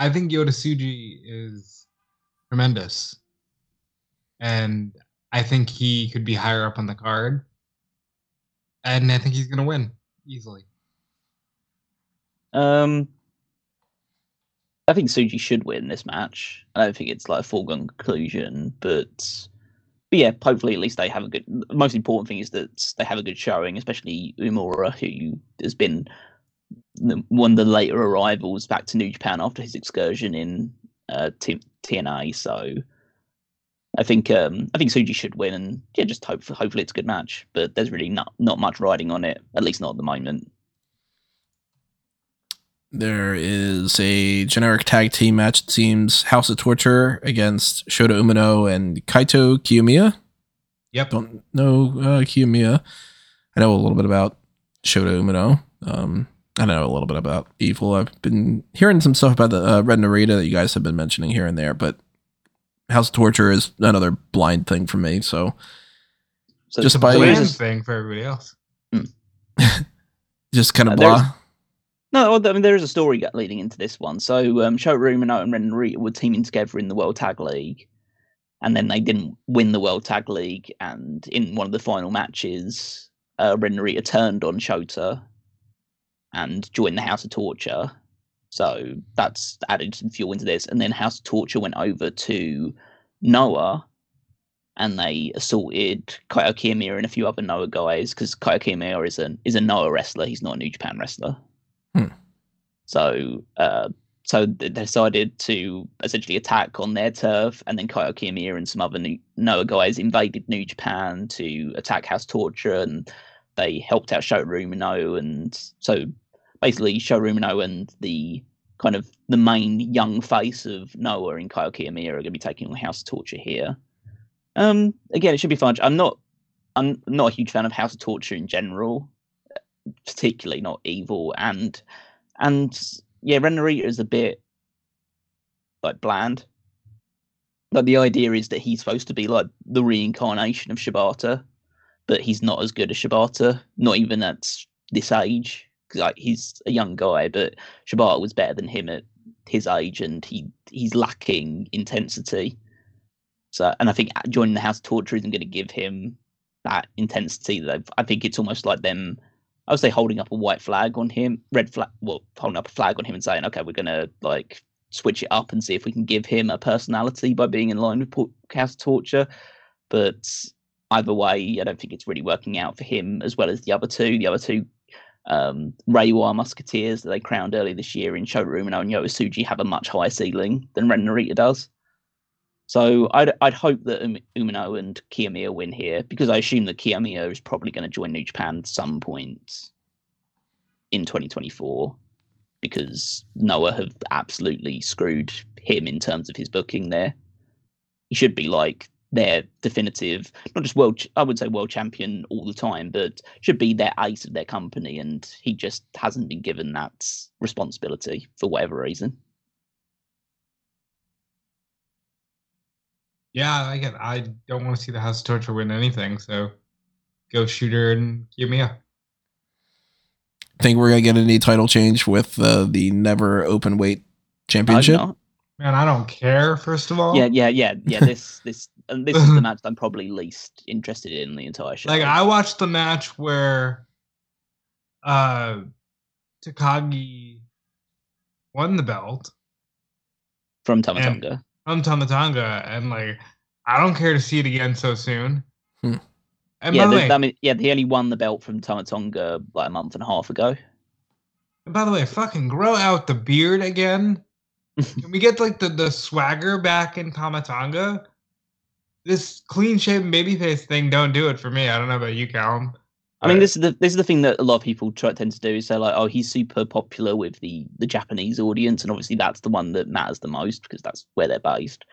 I think Yota Tsuji is tremendous. And I think he could be higher up on the card. And I think he's gonna win easily. Um, I think Tsuji should win this match. I don't think it's like a foregone conclusion, but but yeah, hopefully at least they have a good. Most important thing is that they have a good showing, especially Uemura, who has been one of the later arrivals back to New Japan after his excursion in uh, T- TNA. So I think um, I think Tsuji should win, and yeah, just hope hopefully it's a good match. But there's really not not much riding on it, at least not at the moment. There is a generic tag team match. It seems House of Torture against Shota Umino and Kaito Kiyomiya. Yep. Don't know uh, Kiyomiya. I know a little bit about Shota Umino. Um, I know a little bit about Evil. I've been hearing some stuff about the uh, Ren Narita that you guys have been mentioning here and there, but House of Torture is another blind thing for me. So, So Just a by- bland thing for everybody else. (laughs) just kind of Uh, blah. No, I mean there is a story leading into this one. So um, Shota Umino and Ren Narita were teaming together in the World Tag League, and then they didn't win the World Tag League. And in one of the final matches, uh, Ren Narita turned on Shota and joined the House of Torture. So that's added some fuel into this. And then House of Torture went over to Noah, and they assaulted Kiyomiya and a few other Noah guys because Kiyomiya is a is a Noah wrestler. He's not a New Japan wrestler. So, uh, so they decided to essentially attack on their turf, and then Kiyomiya and some other Noah guys invaded New Japan to attack House Torture, and they helped out Shota Umino, and so basically Shota Umino and the kind of the main young face of Noah and Kaito Kiyomiya are going to be taking on House Torture here. Um, again, it should be fun. I'm not, I'm not a huge fan of House of Torture in general, particularly not Evil, and and yeah, Ren Narita is a bit like bland. Like the idea is that he's supposed to be like the reincarnation of Shibata, but he's not as good as Shibata, not even at this age. Like he's a young guy, but Shibata was better than him at his age, and he he's lacking intensity. So, and I think joining the House of Torture isn't going to give him that intensity. That I've- think it's almost like them I would say holding up a white flag on him, red flag, well, holding up a flag on him and saying, okay, we're going to like switch it up and see if we can give him a personality by being in line with House of Torture. But either way, I don't think it's really working out for him as well as the other two. The other two, um, Reiwa Musketeers that they crowned earlier this year in Umino and Yosuji have a much higher ceiling than Ren Narita does. So I'd I'd hope that um, Umino and Kiyomiya win here because I assume that Kiyomiya is probably going to join New Japan at some point in 2024 because Noah have absolutely screwed him in terms of his booking there. He should be like their definitive, not just world, I would say world champion all the time, but should be their ace of their company, and he just hasn't been given that responsibility for whatever reason. Yeah, I get. I don't want to see the House of Torture win anything. So, go Shota and Kiyomiya. Think we're gonna get any title change with uh, the never open weight championship? I'm not- Man, I don't care. First of all, Yeah, yeah, yeah, yeah. This, (laughs) this, and this is the match I'm probably least interested in the entire show. Like I watched the match where uh Takagi won the belt from Tama Tonga. from Tama Tonga, and like I don't care to see it again so soon. Hmm. And Yeah, by the the, way, I mean, yeah, he only won the belt from Tama Tonga like a month and a half ago. and by the way, fucking grow out the beard again. Can we get like the, the swagger back in Tama Tonga? This clean shaven babyface thing don't do it for me. I don't know about you, Callum. I mean, this is the this is the thing that a lot of people try tend to do is say like, oh, he's super popular with the the Japanese audience, and obviously that's the one that matters the most because that's where they're based.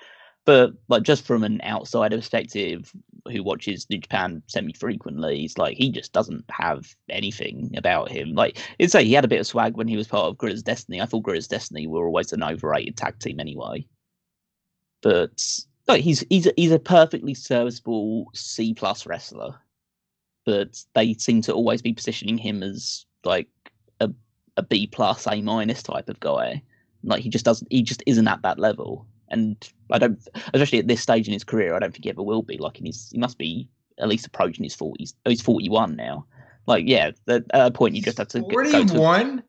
But like, just from an outsider perspective, who watches New Japan semi frequently, he's like he just doesn't have anything about him. Like, it's say he had a bit of swag when he was part of Gorilla's Destiny. I thought Gorilla's Destiny were always an overrated tag team anyway. But like, he's he's a, he's a perfectly serviceable C plus wrestler but they seem to always be positioning him as like a a B plus A minus type of guy. Like he just doesn't he just isn't at that level. And I don't especially at this stage in his career, I don't think he ever will be. Like in his he must be at least approaching his forties. Oh, he's forty one now. Like yeah, at a point you just have to go to Forty-one.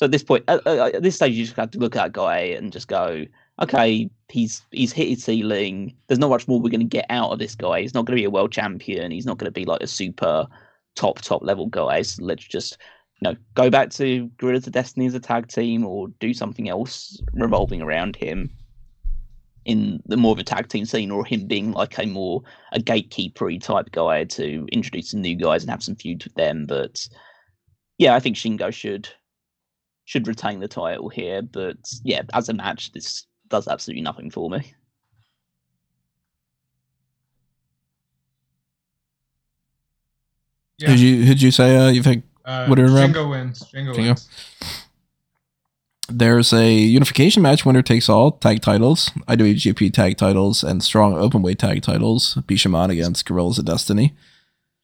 So at this point, at, at this stage, you just have to look at that guy and just go, okay, he's he's hit his ceiling. There's not much more we're going to get out of this guy. He's not going to be a world champion. He's not going to be like a super top top level guy. So let's just know go back to Guerrillas of Destiny as a tag team or do something else revolving around him in the more of a tag team scene or him being like a more a gatekeepery type guy to introduce some new guys and have some feuds with them. But yeah, I think Shingo should should retain the title here. But yeah, as a match, this does absolutely nothing for me. Yeah. Who'd you who'd you say uh, you think uh, would Shingo wins. Shingo, Shingo. wins. There's a unification match, winner takes all tag titles, IWGP tag titles, and strong openweight tag titles. Bishamon against Guerrillas of Destiny.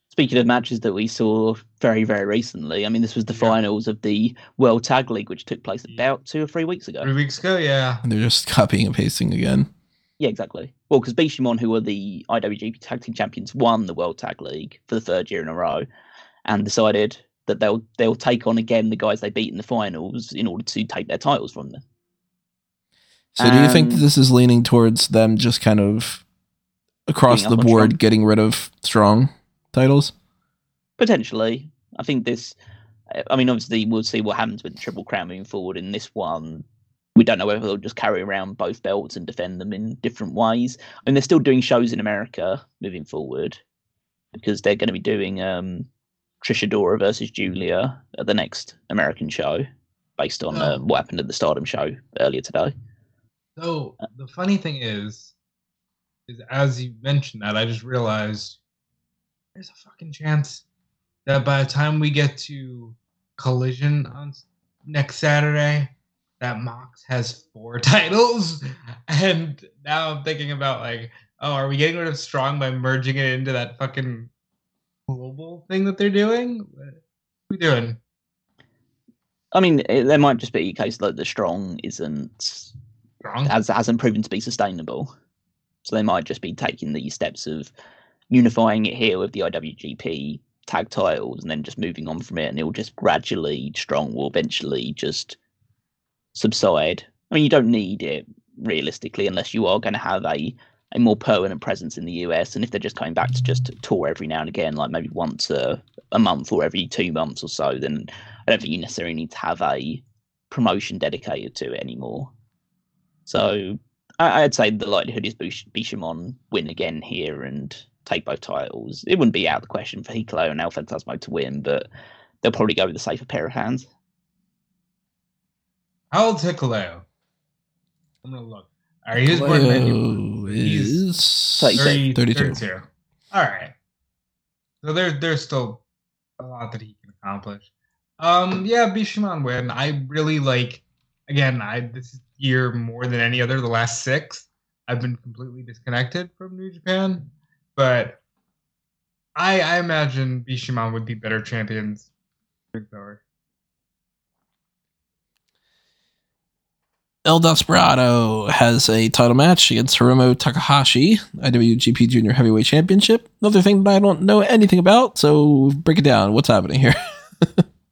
Speaking of matches that we saw very, very recently, I mean, this was the Yeah. finals of the World Tag League, which took place about two or three weeks ago. Three weeks ago, yeah. And they're just copying and pasting again. Yeah, exactly. Well, because Bishamon, who are the IWGP Tag Team Champions, won the World Tag League for the third year in a row, and decided that they'll they'll take on again the guys they beat in the finals in order to take their titles from them. So do you think Um, this is leaning towards them just kind of across the board getting rid of strong titles? Potentially, I think this. I mean, obviously, we'll see what happens with the Triple Crown moving forward. In this one, we don't know whether they'll just carry around both belts and defend them in different ways. I mean, they're still doing shows in America moving forward because they're going to be doing um, Trish Adora versus Julia at the next American show, based on uh, Oh. what happened at the Stardom show earlier today. So the funny thing is, is as you mentioned that, I just realized there's a fucking chance that by the time we get to Collision on next Saturday, that Mox has four (laughs) titles, and now I'm thinking about like, oh, are we getting rid of Strong by merging it into that fucking global thing that they're doing? What are we doing? I mean, it, there might just be a case that the Strong isn't Strong? has hasn't proven to be sustainable. So they might just be taking these steps of unifying it here with the IWGP tag titles and then just moving on from it, and it'll just gradually strong will eventually just subside. I mean, you don't need it realistically unless you are going to have a a more permanent presence in the US. And if they're just coming back to just tour every now and again, like maybe once a, a month or every two months or so, then I don't think you necessarily need to have a promotion dedicated to it anymore. So I, I'd say the likelihood is Bish- Bishamon win again here and take both titles. It wouldn't be out of the question for Hikuleo and El Fantasmo to win, but they'll probably go with the safer pair of hands. How old's Hikuleo? I'm gonna look. All right, he's born in Leo He's is Thirty- 32. 32. All right. So there, there's still a lot that he can accomplish. Um, yeah, Bishamon win. I really like. Again, I this year more than any other, the last six, I've been completely disconnected from New Japan, but I I imagine Bishamon would be better champions. moving El Desperado has a title match against Hiromu Takahashi, IWGP Junior Heavyweight Championship. Another thing that I don't know anything about, so break it down. What's happening here? (laughs)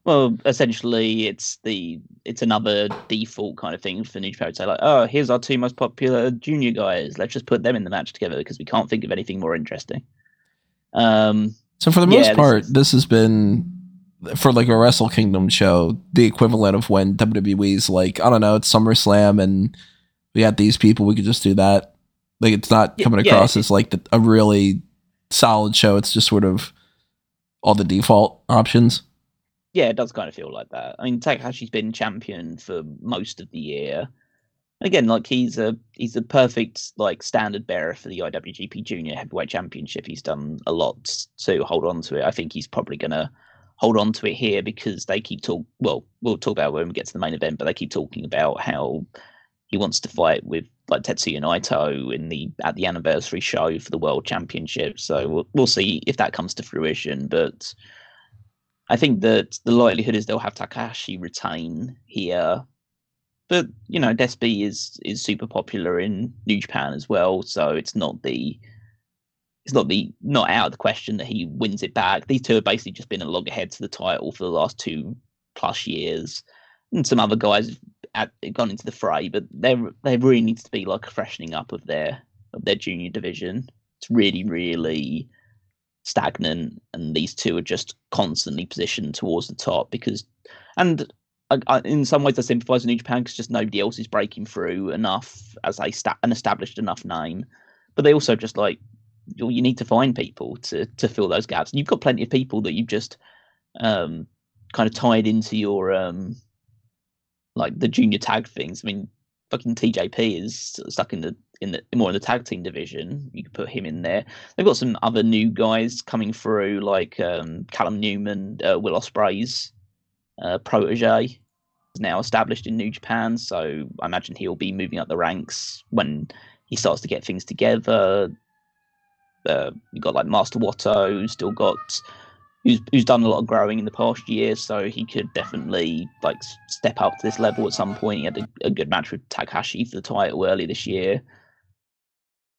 Well, essentially, it's the it's another default kind of thing for New Japan to say like, oh, here's our two most popular junior guys. Let's just put them in the match together because we can't think of anything more interesting. Um, So for the Yeah, most this part, is- this has been for like a Wrestle Kingdom show, the equivalent of when WWE's like, I don't know, it's SummerSlam and we got these people, we could just do that. Like it's not coming yeah, across it- as like the, a really solid show. It's just sort of all the default options. yeah, it does kind of feel like that. I mean, Takahashi's been champion for most of the year. Again, like he's a he's a perfect like standard bearer for the IWGP Junior Heavyweight Championship. He's done a lot to hold on to it. I think he's probably gonna hold on to it here because they keep talk. Well, we'll talk about when we get to the main event, but they keep talking about how he wants to fight with like Tetsuya Naito in the at the anniversary show for the World Championship. So we'll we'll see if that comes to fruition, but. I think that the likelihood is they'll have Takashi retain here. But you know, Despi is is super popular in New Japan as well, so it's not the it's not the not out of the question that he wins it back. These two have basically just been a loggerhead to the title for the last two plus years. and some other guys have gone into the fray, but there there really needs to be like a freshening up of their of their junior division. It's really really stagnant, and these two are just constantly positioned towards the top because, and I, I, in some ways I sympathise with New Japan because just nobody else is breaking through enough as a sta- an established enough name, but they also just like you need to find people to to fill those gaps. And you've got plenty of people that you've just um, kind of tied into your um, like the junior tag things. I mean, fucking TJP is stuck in the in the more in the tag team division. You could put him in there. They've got some other new guys coming through, like um, Callum Newman, uh, Will Ospreay's uh, protege, is now established in New Japan. So I imagine he'll be moving up the ranks when he starts to get things together. Uh, you got like Master Wato, still got who's who's done a lot of growing in the past year, so he could definitely like step up to this level at some point. He had a, a good match with Takahashi for the title early this year.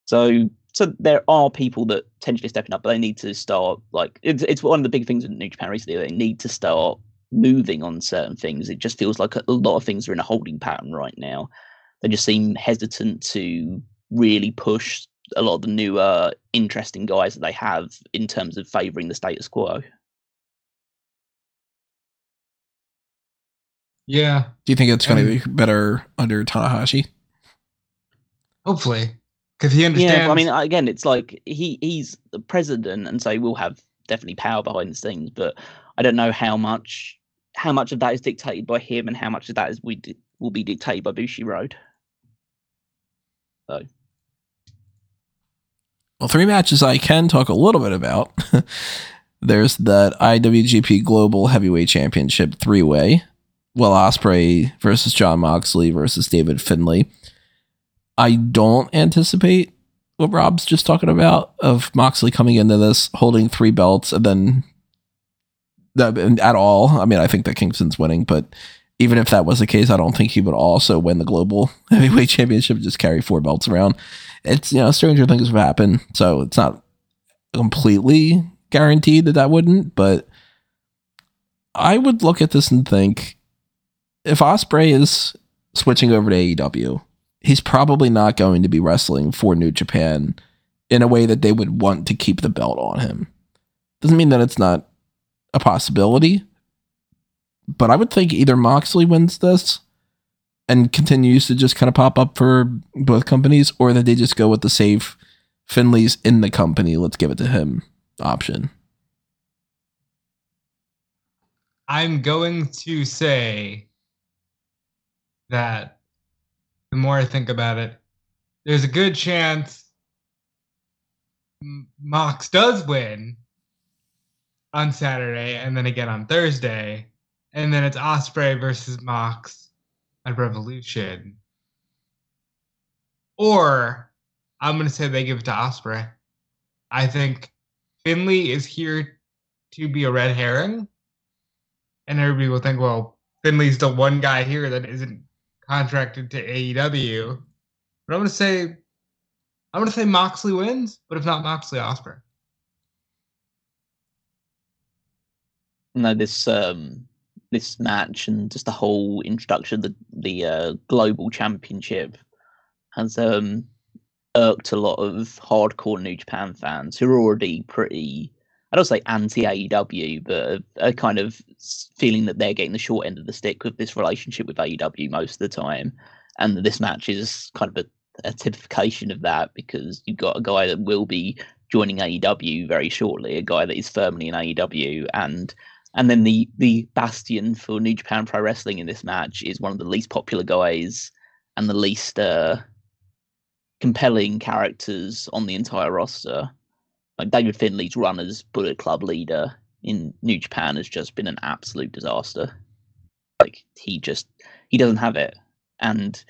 So so there are people that potentially stepping up, but they need to start like it's it's one of the big things in New Japan recently. They need to start moving on certain things. It just feels like a lot of things are in a holding pattern right now. They just seem hesitant to really push a lot of the newer, interesting guys that they have in terms of favouring the status quo. Yeah. Do you think it's going to be better under Tanahashi? Hopefully, because he understands. Yeah, I mean, again, it's like he he's the president, and so we'll have definitely power behind the scenes, but I don't know how much how much of that is dictated by him, and how much of that is we will be dictated by Bushiroad. So well, three matches I can talk a little bit about. (laughs) There's that IWGP Global Heavyweight Championship three way. Will Ospreay versus Jon Moxley versus David Finlay. I don't anticipate what Rob's just talking about of Moxley coming into this holding three belts and then at all. I mean, I think that Kingston's winning, but even if that was the case, I don't think he would also win the global (laughs) heavyweight championship. Just carry four belts around. It's you know stranger things have happened, so it's not completely guaranteed that that wouldn't. But I would look at this and think if Ospreay is switching over to AEW, he's probably not going to be wrestling for New Japan in a way that they would want to keep the belt on him. Doesn't mean that it's not a possibility, but I would think either Moxley wins this and continues to just kind of pop up for both companies, or that they just go with the safe Finlay's in the company, let's give it to him option. I'm going to say that the more I think about it, there's a good chance Mox does win on Saturday and then again on Thursday. And then it's Ospreay versus Mox at Revolution. Or I'm to say they give it to Ospreay. I think Finlay is here to be a red herring. And everybody will think, well, Finlay's the one guy here that isn't contracted to AEW. But I'm to say, I'm to say Moxley wins, but if not Moxley, Osprey. No, this um this match and just the whole introduction, the the uh, global championship has um irked a lot of hardcore New Japan fans who are already pretty I don't say anti AEW, but a, kind of feeling that they're getting the short end of the stick with this relationship with AEW most of the time. And this match is kind of a, a typification of that because you've got a guy that will be joining AEW very shortly, a guy that is firmly in AEW, and and then the the bastion for New Japan Pro Wrestling in this match is one of the least popular guys and the least uh, compelling characters on the entire roster. Like David Finlay's run as Bullet Club leader in New Japan has just been an absolute disaster. Like he just he doesn't have it, and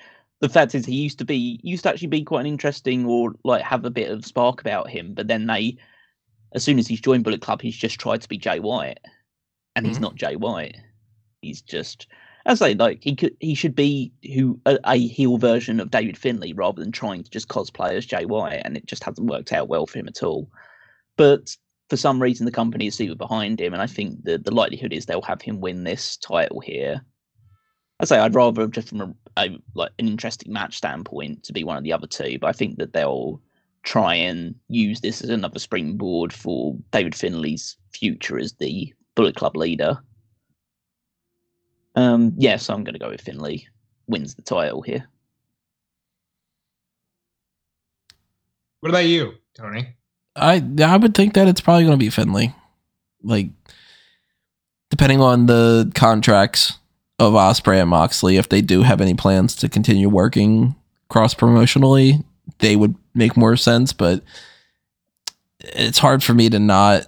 the fact is he used to be used to actually be quite an interesting or like have a bit of spark about him, but then they, as soon as he's joined Bullet Club, he's just tried to be Jay White, and mm-hmm. he's not Jay White. He's just I say like he could he should be who a, a, heel version of David Finlay rather than trying to just cosplay as Jay White, and it just hasn't worked out well for him at all. But for some reason, the company is super behind him, and I think the the likelihood is they'll have him win this title here. I say I'd rather just from a, a like an interesting match standpoint to be one of the other two, but I think that they'll try and use this as another springboard for David Finlay's future as the Bullet Club leader. Um, yeah, so I'm going to go with Finlay. wins the title here. What about you, Tony? I I would think that it's probably going to be Finlay. Like depending on the contracts of Ospreay and Moxley, if they do have any plans to continue working cross promotionally, they would make more sense. But it's hard for me to not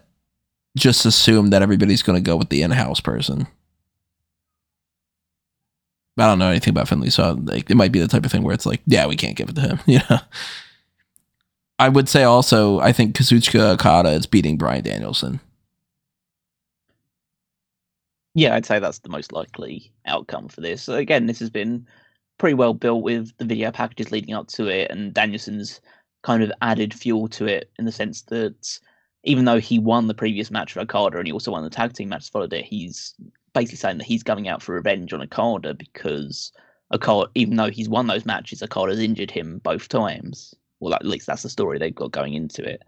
just assume that everybody's going to go with the in house person. I don't know anything about Finlay, so like it might be the type of thing where it's like, yeah, we can't give it to him. (laughs) You know. I would say also, I think Kazuchika Okada is beating Bryan Danielson. Yeah, I'd say that's the most likely outcome for this. Again, this has been pretty well built with the video packages leading up to it, and Danielson's kind of added fuel to it in the sense that even though he won the previous match for Okada and he also won the tag team match followed it, he's basically saying that he's going out for revenge on Okada because Okada, even though he's won those matches, Okada's injured him both times. Well, at least that's the story they've got going into it.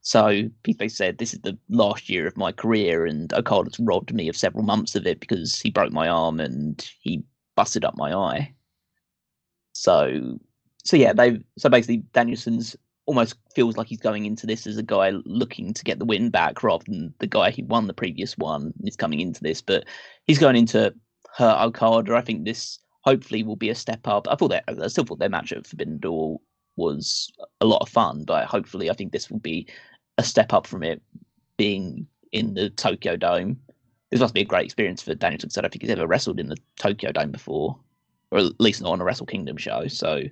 So people said this is the last year of my career, and Okada's robbed me of several months of it because he broke my arm and he busted up my eye. So, so yeah, they so basically Danielson's almost feels like he's going into this as a guy looking to get the win back rather than the guy who won the previous one is coming into this. But he's going into hurt Okada. I think this hopefully will be a step up. I thought that I still thought their match at Forbidden Door was a lot of fun, but hopefully I think this will be a step up from it being in the Tokyo Dome. This must be a great experience for Danielson because I don't think he's ever wrestled in the Tokyo Dome before, or at least not on a Wrestle Kingdom show. So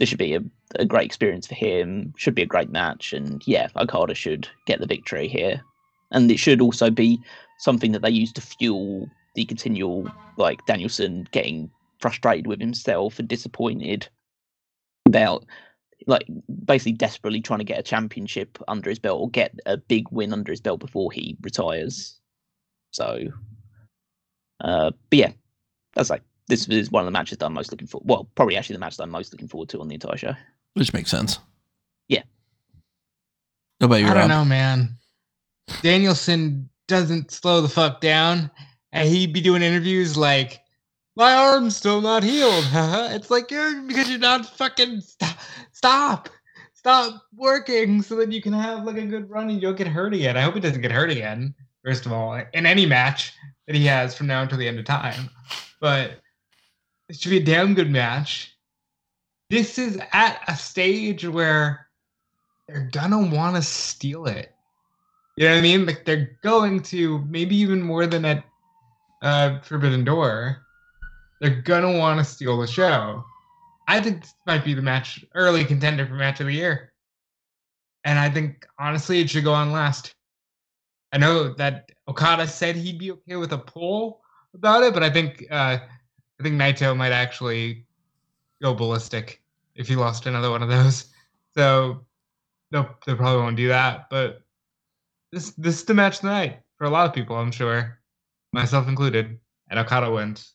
this should be a, a great experience for him. Should be a great match, and yeah, Okada should get the victory here. And it should also be something that they use to fuel the continual like Danielson getting frustrated with himself and disappointed about like basically desperately trying to get a championship under his belt or get a big win under his belt before he retires. So, uh, but yeah, that's like this is one of the matches that I'm most looking for. Well, probably actually the match that I'm most looking forward to on the entire show. Which makes sense. Yeah. What about you? I don't know, man. Danielson doesn't slow the fuck down, and he'd be doing interviews like, "My arm's still not healed." (laughs) it's like you're because you're not fucking stop, stop, stop working so that you can have like a good run and you don't get hurt again. I hope he doesn't get hurt again. First of all, in any match that he has from now until the end of time, but it should be a damn good match. This is at a stage where they're gonna want to steal it. You know what I mean? Like they're going to maybe even more than at uh, Forbidden Door. They're gonna want to steal the show. I think this might be the match early contender for match of the year. And I think honestly it should go on last. I know that Okada said he'd be okay with a poll about it, but I think uh, I think Naito might actually go ballistic if he lost another one of those. (laughs) So no, they probably won't do that. But this this is the match tonight for a lot of people, I'm sure, myself included. And Okada wins.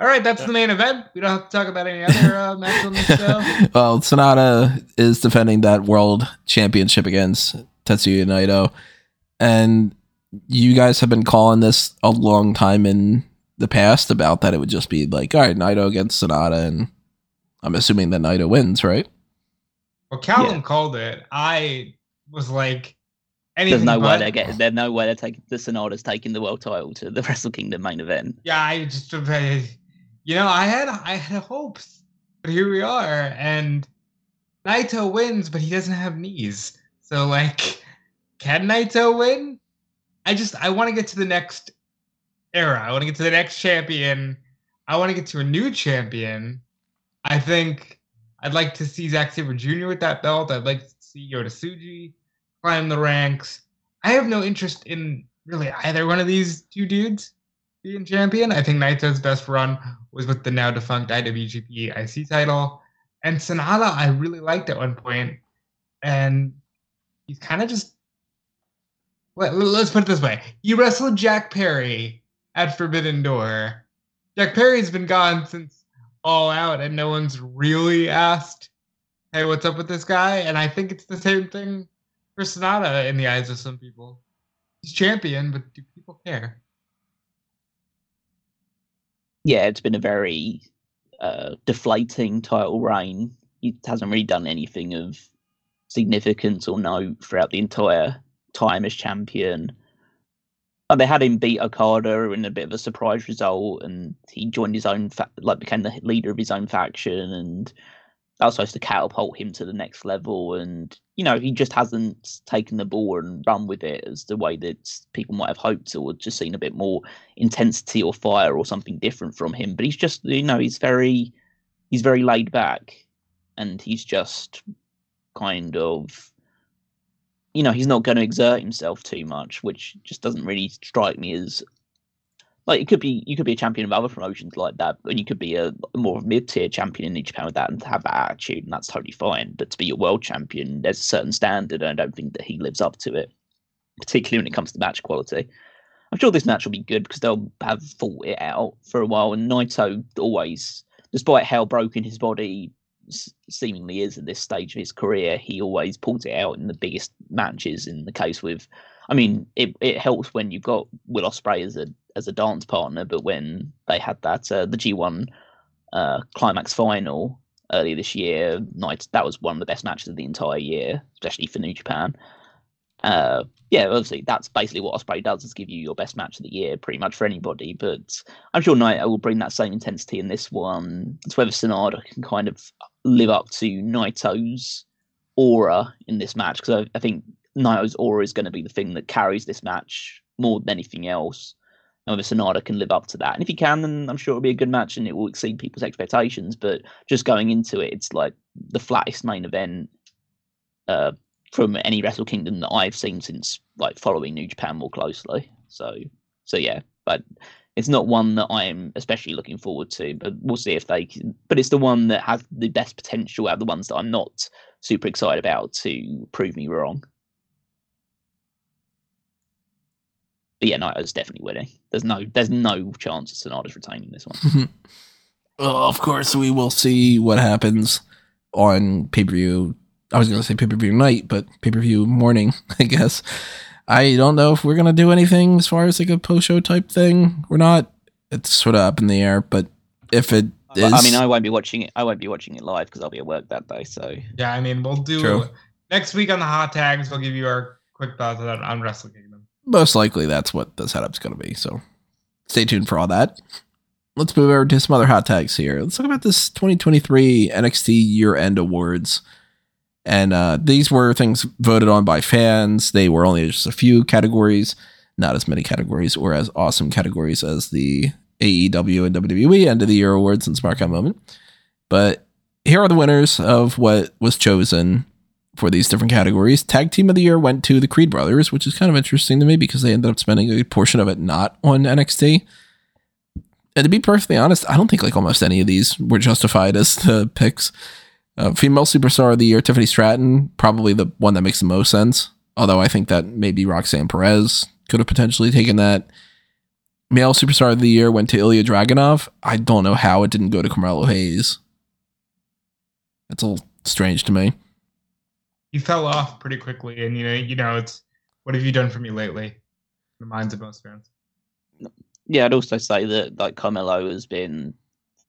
All right, that's the main event. We don't have to talk about any other uh, (laughs) match on this show. well, Sanada is defending that world championship against Tetsuya Naito, and you guys have been calling this a long time in the past about that it would just be like, all right, Naito against Sanada, and I'm assuming that Naito wins, right? Well, Callum Yeah. called it. I was like, There's anything no way but. they're getting. There's no way they're taking the Sanada's taking the world title to the (laughs) Wrestle Kingdom main event. yeah, I just, you know, I had I had hopes, but here we are, and Naito wins, but he doesn't have knees. So like, can Naito win? I just I want to get to the next era. I want to get to the next champion. I want to get to a new champion. I think I'd like to see Zack Sabre Jr. with that belt. I'd like to see Yota Tsuji climb the ranks. I have no interest in really either one of these two dudes being champion. I think Naito's best run was with the now defunct IWGP IC title. And Sanada, I really liked at one point, and he's kind of just let, us put it this way: he wrestled Jack Perry at Forbidden Door. Jack Perry's been gone since All Out, and no one's really asked, "Hey, what's up with this guy?" And I think it's the same thing for Sanada in the eyes of some people. He's champion, but do people care? Yeah, it's been a very uh, deflating title reign. He hasn't really done anything of significance or note throughout the entire time as champion. And they had him beat Okada in a bit of a surprise result, and he joined his own, fa- like became the leader of his own faction, and that was supposed to catapult him to the next level. And you know, he just hasn't taken the ball and run with it as the way that people might have hoped, or just seen a bit more intensity or fire or something different from him. But he's just, you know, he's very, he's very laid back, and he's just kind of you know he's not going to exert himself too much which just doesn't really strike me as like it could be you could be a champion of other promotions like that and you could be a more mid-tier champion in New Japan with that and have that attitude and that's totally fine but to be a world champion there's a certain standard and I don't think that he lives up to it particularly when it comes to match quality. I'm sure this match will be good because they'll have fought it out for a while and Naito always despite how broken his body seemingly is at this stage of his career, he always pulls it out in the biggest matches. In the case with, I mean, it, it helps when you've got Will Ospreay as a as a dance partner, but when they had that uh, the G1 uh, climax final earlier this year, Naito that was one of the best matches of the entire year, especially for New Japan. Uh, yeah, obviously that's basically what Ospreay does is give you your best match of the year, pretty much for anybody. But I'm sure Naito will bring that same intensity in this one. It's whether Sanada can kind of live up to Naito's aura in this match because I, I, think Naito's aura is going to be the thing that carries this match more than anything else. And whether Sanada can live up to that, and if he can, then I'm sure it'll be a good match and it will exceed people's expectations. But just going into it, it's like the flattest main event uh, from any Wrestle Kingdom that I've seen since like following New Japan more closely. So so yeah, but it's not one that I'm especially looking forward to. But we'll see if they can. But it's the one that has the best potential out of the ones that I'm not super excited about to prove me wrong. But yeah, Naito's definitely winning. There's no there's no chance of Sanada's retaining this one. (laughs) well, of course, we will see what happens on pay per view I was going to say pay per view night, but pay per view morning, (laughs) I guess. I don't know if we're going to do anything as far as like a post show type thing. We're not. It's sort of up in the air, but if it is. I mean, I won't be watching it. I won't be watching it live because I'll be at work that day. So. Yeah, I mean, we'll do. True. Next week on the hot tags, we'll give you our quick thoughts on, on Wrestle Kingdom. Most likely that's what the setup's going to be. So stay tuned for all that. Let's move over to some other hot tags here. Let's talk about this 2023 NXT year end awards. And uh, these were things voted on by fans. They were only just a few categories, not as many categories or as awesome categories as the AEW and WWE end of the year awards and Smark Out Moment. But here are the winners of what was chosen for these different categories. Tag Team of the Year went to the Creed Brothers, which is kind of interesting to me because they ended up spending a portion of it not on NXT. And to be perfectly honest, I don't think like almost any of these were justified as the picks. Uh, female superstar of the year, Tiffany Stratton, probably the one that makes the most sense. Although I think that maybe Roxanne Perez could have potentially taken that. Male superstar of the year went to Ilya Dragunov. I don't know how it didn't go to Carmelo Hayes. That's a little strange to me. He fell off pretty quickly, and you know, you know, it's what have you done for me lately? In the minds of most fans. Yeah, I'd also say that like Carmelo has been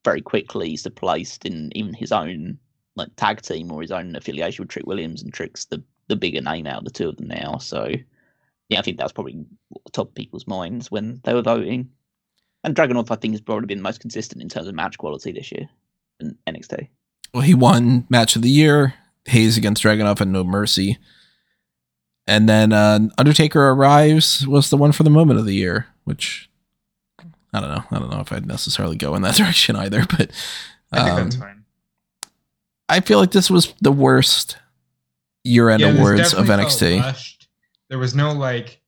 very quickly displaced in even his own like tag team or his own affiliation with Trick Williams, and Trick's the the bigger name out of the two of them now. So yeah, I think that's probably top of people's minds when they were voting. And Dragunov, I think, has probably been the most consistent in terms of match quality this year in NXT. Well, he won match of the year, Hayes against Dragunov and No Mercy. And then uh, Undertaker Arrives was the one for the moment of the year, which I don't know. I don't know if I'd necessarily go in that (laughs) direction either, but um, I think that's um, fine. I feel like this was the worst year end yeah, awards of NXT. There was no like,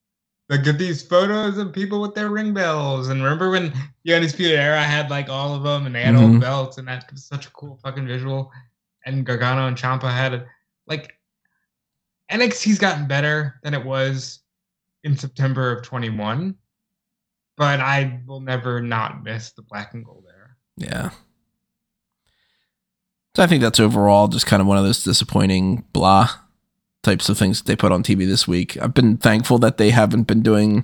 look at these photos of people with their ring bells. And remember when the Undisputed Era had like all of them and they had mm-hmm. all belts and that was such a cool fucking visual. And Gargano and Ciampa had like NXT's gotten better than it was in September of 21, but I will never not miss the black and gold era. Yeah. So I think that's overall just kind of one of those disappointing blah types of things that they put on TV this week. I've been thankful that they haven't been doing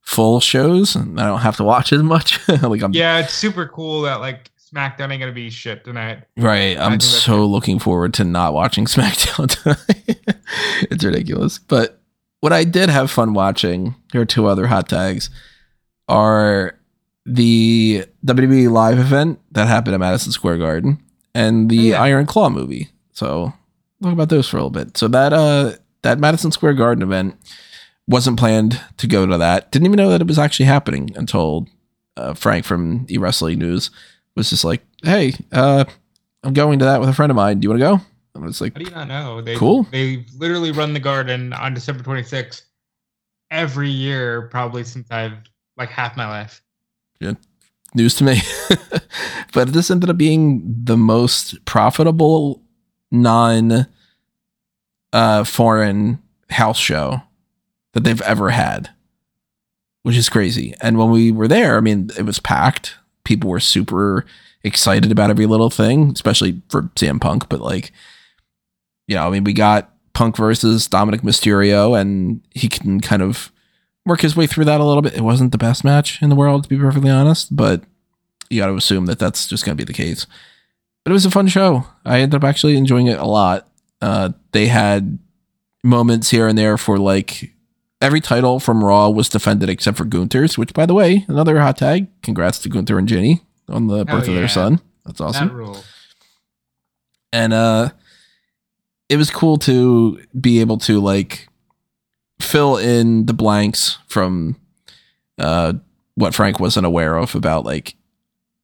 full shows and I don't have to watch as much. (laughs) like I'm Yeah, it's super cool that like SmackDown ain't gonna be shit tonight. right. I'm so good. looking forward to not watching (laughs) SmackDown tonight. (laughs) it's ridiculous. But what I did have fun watching, here are two other hot tags, are the WWE live event that happened at Madison Square Garden and the Yeah. Iron Claw movie. So talk about those for a little bit. So that uh that Madison Square Garden event wasn't planned to go to that. Didn't even know that it was actually happening until uh, Frank from E Wrestling News was just like, "Hey, uh, I'm going to that with a friend of mine. Do you want to go?" And I was like, How do you not know? They Cool. They literally run the garden on December 26th every year, probably since I've like half my life. News to me. (laughs) but this ended up being the most profitable non uh foreign house show that they've ever had. Which is crazy. And when we were there, I mean, it was packed. People were super excited about every little thing, especially for CM Punk, but like you know, I mean, we got Punk versus Dominik Mysterio and he can kind of work his way through that a little bit. It wasn't the best match in the world, to be perfectly honest, but you got to assume that that's just going to be the case. But it was a fun show. I ended up actually enjoying it a lot. Uh, they had moments here and there for like every title from Raw was defended except for Gunther's, which, by the way, another hot tag. Congrats to Gunther and Jinny on the birth of yeah. their son. That's awesome That and uh it was cool to be able to like fill in the blanks from uh what Frank wasn't aware of about like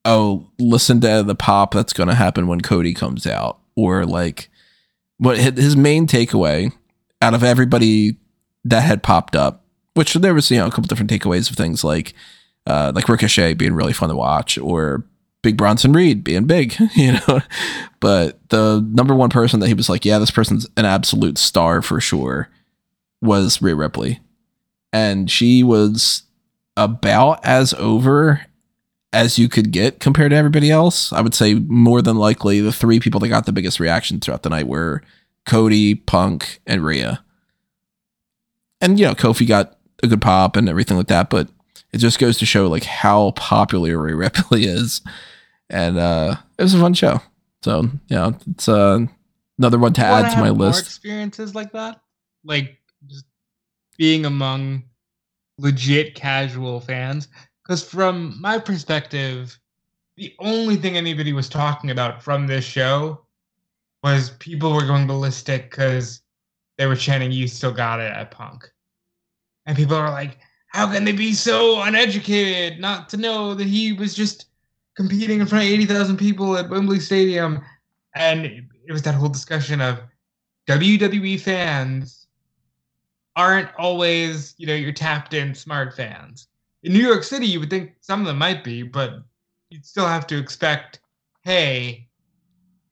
oh listen to the pop that's going to happen when Cody comes out or like what his main takeaway out of everybody that had popped up which there was you know a couple different takeaways of things like uh like Ricochet being really fun to watch or Big Bronson Reed being big, (laughs) you know. But the number one person that he was like, yeah, this person's an absolute star for sure, was Rhea Ripley. And she was about as over as you could get compared to everybody else. I would say more than likely the three people that got the biggest reaction throughout the night were Cody, Punk, and Rhea. And you know, Kofi got a good pop and everything like that, but it just goes to show like how popular Rhea Ripley (laughs) is. And uh it was a fun show. So yeah, it's uh another one to add to my list. Experiences like that, like being among legit casual fans. Because from my perspective, the only thing anybody was talking about from this show was people were going ballistic because they were chanting "You still got it" at Punk, and people are like, "How can they be so uneducated not to know that he was just competing in front of eighty thousand people at Wembley Stadium?" And it was that whole discussion of WWE fans aren't always, you know, your tapped in smart fans. In New York City, you would think some of them might be, but you'd still have to expect, hey,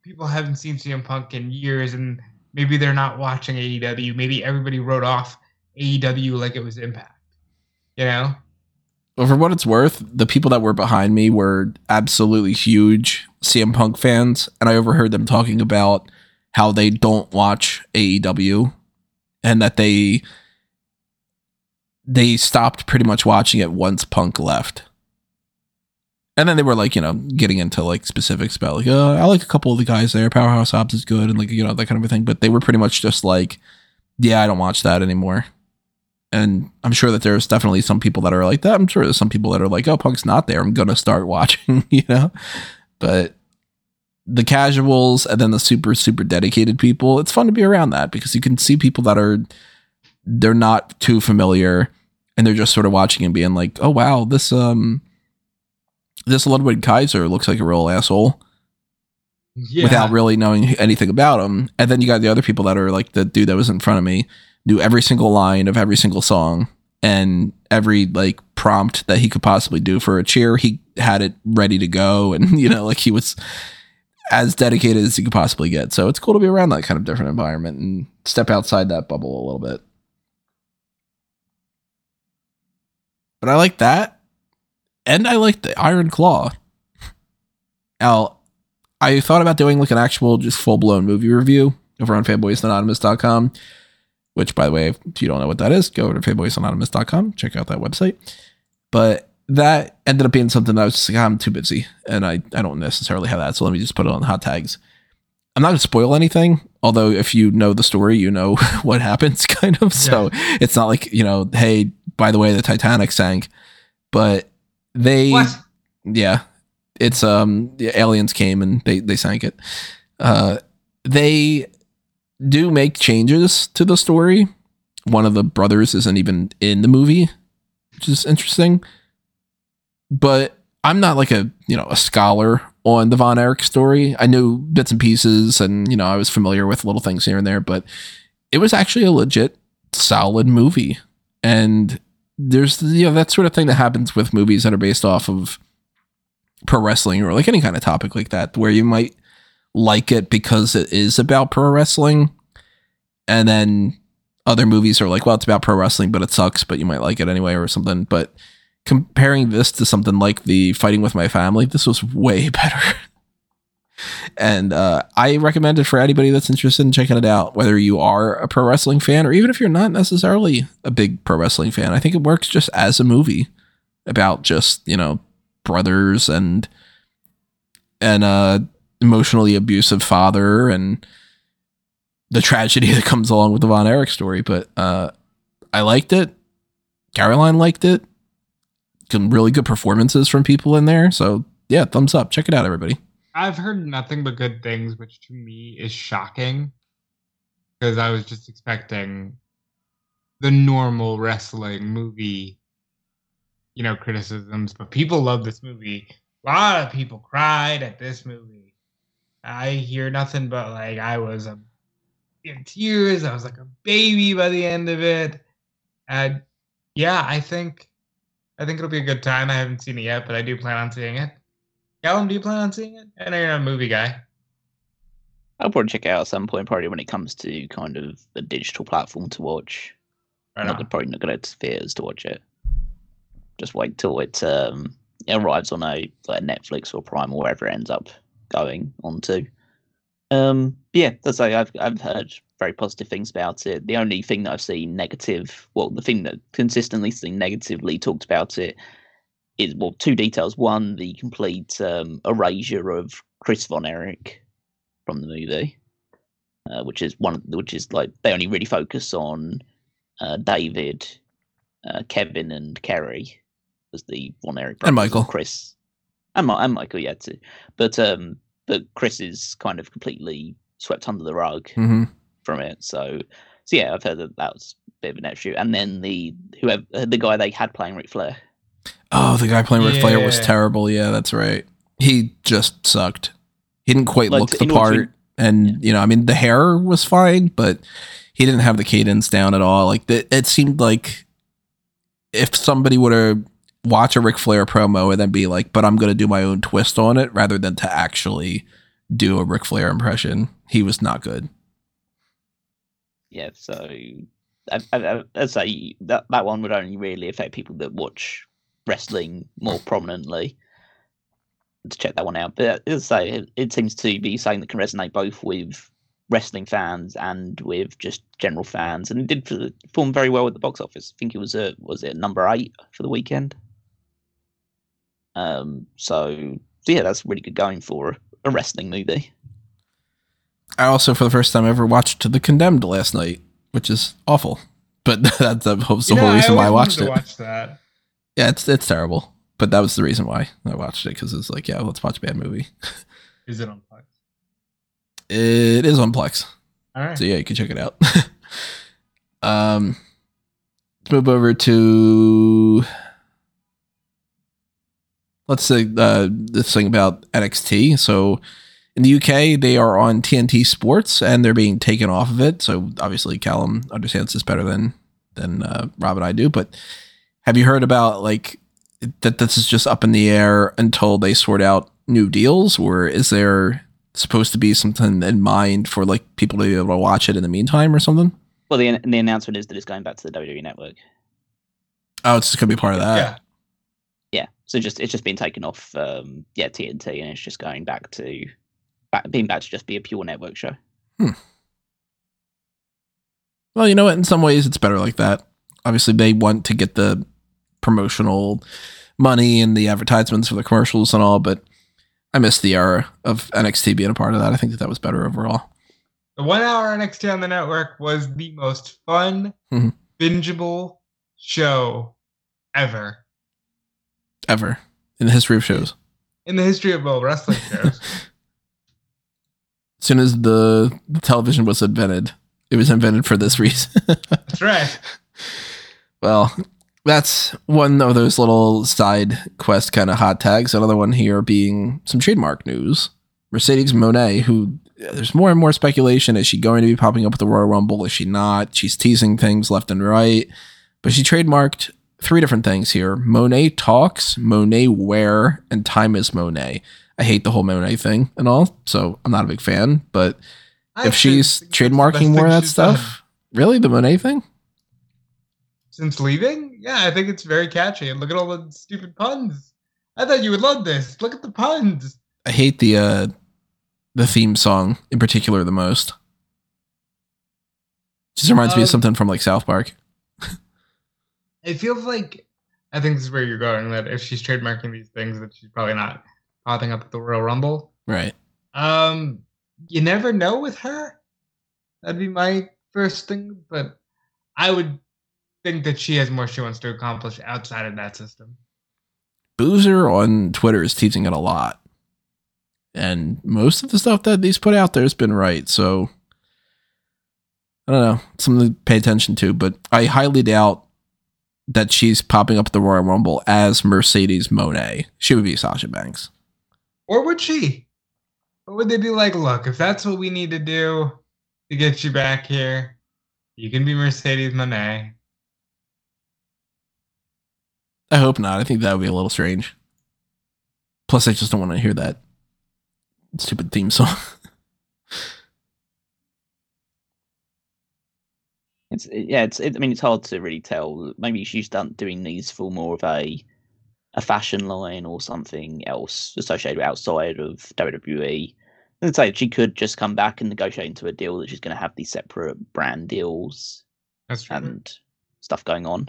people haven't seen CM Punk in years and maybe they're not watching AEW. Maybe everybody wrote off AEW like it was Impact. You know? Well, for what it's worth, the people that were behind me were absolutely huge CM Punk fans, and I overheard them talking about how they don't watch AEW and that they they stopped pretty much watching it once Punk left. And then they were like, you know, getting into like specifics about like, uh, I like a couple of the guys there. Powerhouse Hobbs is good, and like you know that kind of a thing. But they were pretty much just like, yeah, I don't watch that anymore and I'm sure that there's definitely some people that are like that. I'm sure there's some people that are like, "Oh, Punk's not there. I'm gonna start (laughs) watching," you know. But the casuals and then the super super dedicated people, it's fun to be around that because you can see people that are they're not too familiar and they're just sort of watching and being like, "Oh wow, this um this Ludwig Kaiser looks like a real asshole." Yeah. without really knowing anything about him. And then you got the other people that are like the dude that was in front of me knew every single line of every single song and every like prompt that he could possibly do for a cheer. He had it ready to go, and (laughs) you know, like he was as dedicated as you could possibly get. So it's cool to be around that kind of different environment and step outside that bubble a little bit. but I like that, and I like the Iron Claw. Now, I thought about doing like an actual just full blown movie review over on fanboysanonymous.com. Which, by the way, if you don't know what that is, go over to fanboysanonymous.com, check out that website. But that ended up being something that I was just like, I'm too busy and I, I don't necessarily have that. So let me just put it on hot tags. I'm not going to spoil anything, although if you know the story, you know (laughs) what happens, (laughs) kind of. So it's not like, you know, hey, by the way, the Titanic sank. But they, What? yeah, it's, um, the aliens came and they, they sank it. Uh, they do make changes to the story. One of the brothers isn't even in the movie, which is interesting. But I'm not like a you know a scholar on the Von Erich story. I knew bits and pieces, and you know I was familiar with little things here and there, but it was actually a legit solid movie. And there's you know that sort of thing that happens with movies that are based off of pro wrestling or like any kind of topic like that, where you might like it because it is about pro wrestling, and then other movies are like, well, it's about pro wrestling, but it sucks, but you might like it anyway or something. But comparing this to something like the fighting with my family, this was way (laughs) better. and uh, I recommend it for anybody that's interested in checking it out, whether you are a pro wrestling fan or even if you're not necessarily a big pro wrestling fan. I think it works just as a movie about just you know brothers and and uh emotionally abusive father and the tragedy (laughs) that comes along with the Von Erich story. But uh, I liked it. Caroline liked it. Some really good performances from people in there. So yeah, thumbs up. Check it out, everybody. I've heard nothing but good things, which to me is shocking because I was just expecting the normal wrestling movie, you know, criticisms. But people love this movie. A lot of people cried at this movie. I hear nothing but like I was a, in tears. I was like a baby by the end of it. And yeah, I think I think it'll be a good time. I haven't seen it yet, but I do plan on seeing it. Callum, do you plan on seeing it? I know you're not a movie guy. I'll probably check it out at some point, probably when it comes to kind of a digital platform to watch. Right I'm not probably not going to theaters to watch it. Just wait till it um it arrives on a like Netflix or Prime or wherever it ends up going onto. Um, yeah, that's like I've I've heard very positive things about it. The only thing that I've seen negative, well, the thing that consistently seen negatively talked about it is well, two details. One, the complete um, erasure of Chris Von Erich from the movie, uh, which is one, which is like they only really focus on uh, David, uh, Kevin, and Kerry as the Von Erich And Michael. Chris, and, and Michael, yeah, too. But um, but Chris is kind of completely swept under the rug hmm from it. So, so yeah, I've heard that that was a bit of an issue. And then the whoever the guy they had playing Ric Flair, Oh, the guy playing Ric Flair was terrible. Yeah, that's right. He just sucked. He didn't quite Like, look the part. to- and, Yeah. you know, I mean, the hair was fine, but he didn't have the cadence down at all. Like, the, it seemed like if somebody would have watch a Ric Flair promo and then be like, but I'm going to do my own twist on it rather than to actually do a Ric Flair impression, he was not good. yeah. So I, I, say that that one would only really affect people that watch wrestling more prominently. To check that one out, but as I say, it, it seems to be something that can resonate both with wrestling fans and with just general fans, and it did perform very well at the box office. I think it was a was it number eight for the weekend. Um, so so yeah, that's really good going for a wrestling movie. I also, for the first time ever, watched The Condemned last night, which is awful. But (laughs) that's the whole, the You know, whole reason why I watched it. Watch that. Yeah, it's it's terrible. But that was the reason why I watched it because it's like, yeah, let's watch a bad movie. (laughs) Is it on Plex? It is on Plex, All right. so yeah, you can check it out. (laughs) um, let's move over to let's say uh, this thing about NXT. So in the UK, they are on TNT Sports and they're being taken off of it. So obviously, Callum understands this better than than uh, Rob and I do. But have you heard about like that? This is just up in the air until they sort out new deals, or is there supposed to be something in mind for like people to be able to watch it in the meantime or something? Well, the the announcement is that it's going back to the WWE network. Oh, it's just gonna be part of that. yeah. Yeah, so just it's just been taken off. Um, yeah, TNT, and it's just going back to back, being back to just be a pure network show. Well, you know what? In some ways, it's better like that. Obviously, they want to get the promotional money and the advertisements for the commercials and all, but I miss the era of NXT being a part of that. I think that that was better overall. The one hour NXT on the network was the most fun, Mhm. bingeable show ever Ever in the history of shows. in the history of well wrestling shows. (laughs) As soon as the, the television was invented, it was invented for this reason. (laughs) That's right. Well, that's one of those little side quest kind of hot tags. Another one here being some trademark news. Mercedes Moné, who there's more and more speculation. Is she going to be popping up at the Royal Rumble? Is she not? She's teasing things left and right. But she trademarked three different things here Moné Talks, Moné Wear, and Time is Moné. I hate the whole Moné thing and all, so I'm not a big fan. But I if she's think that's the best trademarking more of that she's done. stuff, really? The Moné thing? since leaving, yeah, I think it's very catchy. And look at all the stupid puns. I thought you would love this. Look at the puns. I hate the uh the theme song in particular the most. Just reminds me of Um, something from like South Park. It feels like I think this is where you're going. That if she's trademarking these things, that she's probably not popping up at the Royal Rumble. Right. Um, you never know with her. That'd be my first thing, but I would think that she has more she wants to accomplish outside of that system. Boozer on Twitter is teasing it a lot. And most of the stuff that he's put out there has been right. So I don't know. Something to pay attention to, but I highly doubt that she's popping up at the Royal Rumble as Mercedes Moné. She would be Sasha Banks. Or would she? Or would they be like, look, if that's what we need to do to get you back here, you can be Mercedes Moné. I hope not. I think that would be a little strange. Plus, I just don't want to hear that stupid theme song. (laughs) It's yeah, it's it, I mean it's hard to really tell. Maybe she's done doing these for more of a a fashion line or something else associated with outside of WWE. I'd say she could just come back and negotiate into a deal that she's going to have these separate brand deals That's true. and stuff going on.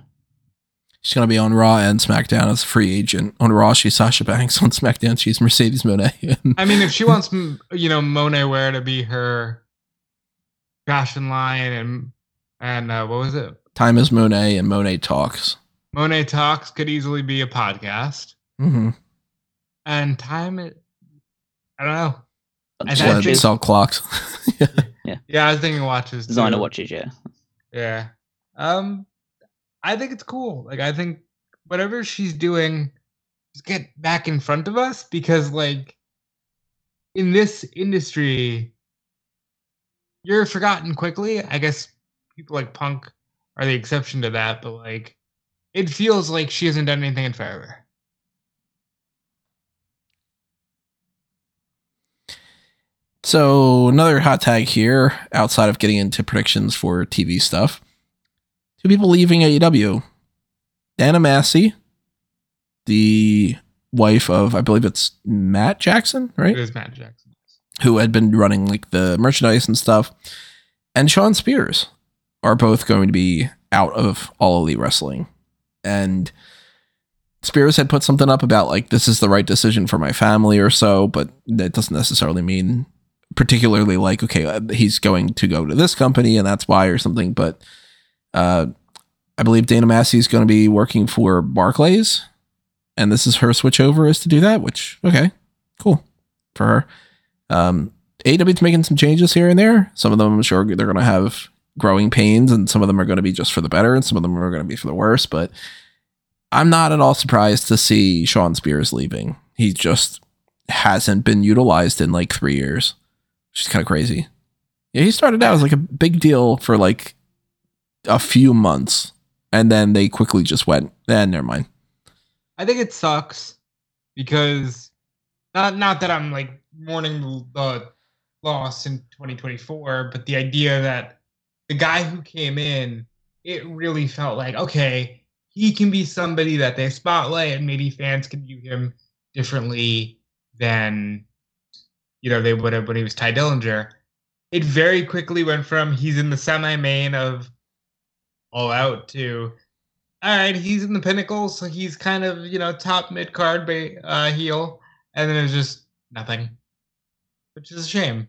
She's going to be on Raw and SmackDown as a free agent. On Raw, she's Sasha Banks. On SmackDown, she's Mercedes Moné. I mean, if she wants, you know, Moné Wear to be her fashion line and and uh, what was it? Time is Moné and Moné Talks. Moné Talks could easily be a podcast. Mm-hmm. And time it, I don't know. But I the think Blood, she- watches, sell clocks. Yeah, I was thinking watches. designer too. watches, yeah. Yeah. Um, I think it's cool. Like, I think whatever she's doing, just get back in front of us because, like, in this industry, you're forgotten quickly. I guess people like Punk are the exception to that, but like, it feels like she hasn't done anything in forever. So another hot tag here, outside of getting into predictions for TV stuff. Two people leaving AEW. Dana Massey, the wife of I believe it's Matt Jackson, right? It is Matt Jackson. Who had been running like the merchandise and stuff, and Shawn Spears are both going to be out of all elite wrestling. And Spears had put something up about like this is the right decision for my family or so, but that doesn't necessarily mean particularly like okay uh, he's going to go to this company and that's why or something but uh i believe dana massey is going to be working for barclays and this is her switch over is to do that which okay cool for her um AEW's making some changes here and there some of them i'm sure they're going to have growing pains and some of them are going to be just for the better and some of them are going to be for the worse but i'm not at all surprised to see shawn spears leaving he just hasn't been utilized in like three years which is kind of crazy. Yeah, he started out as like a big deal for like a few months, and then they quickly just went, eh, never mind. I think it sucks because not not that I'm like mourning the the loss in 2024, but the idea that the guy who came in, it really felt like okay, he can be somebody that they spotlight and maybe fans can view him differently than you know they would have when he was Tye Dillinger. It very quickly went from he's in the semi-main of All Out to all right, he's in the pinnacle, so he's kind of you know top mid card uh, heel, and then it's just nothing, which is a shame.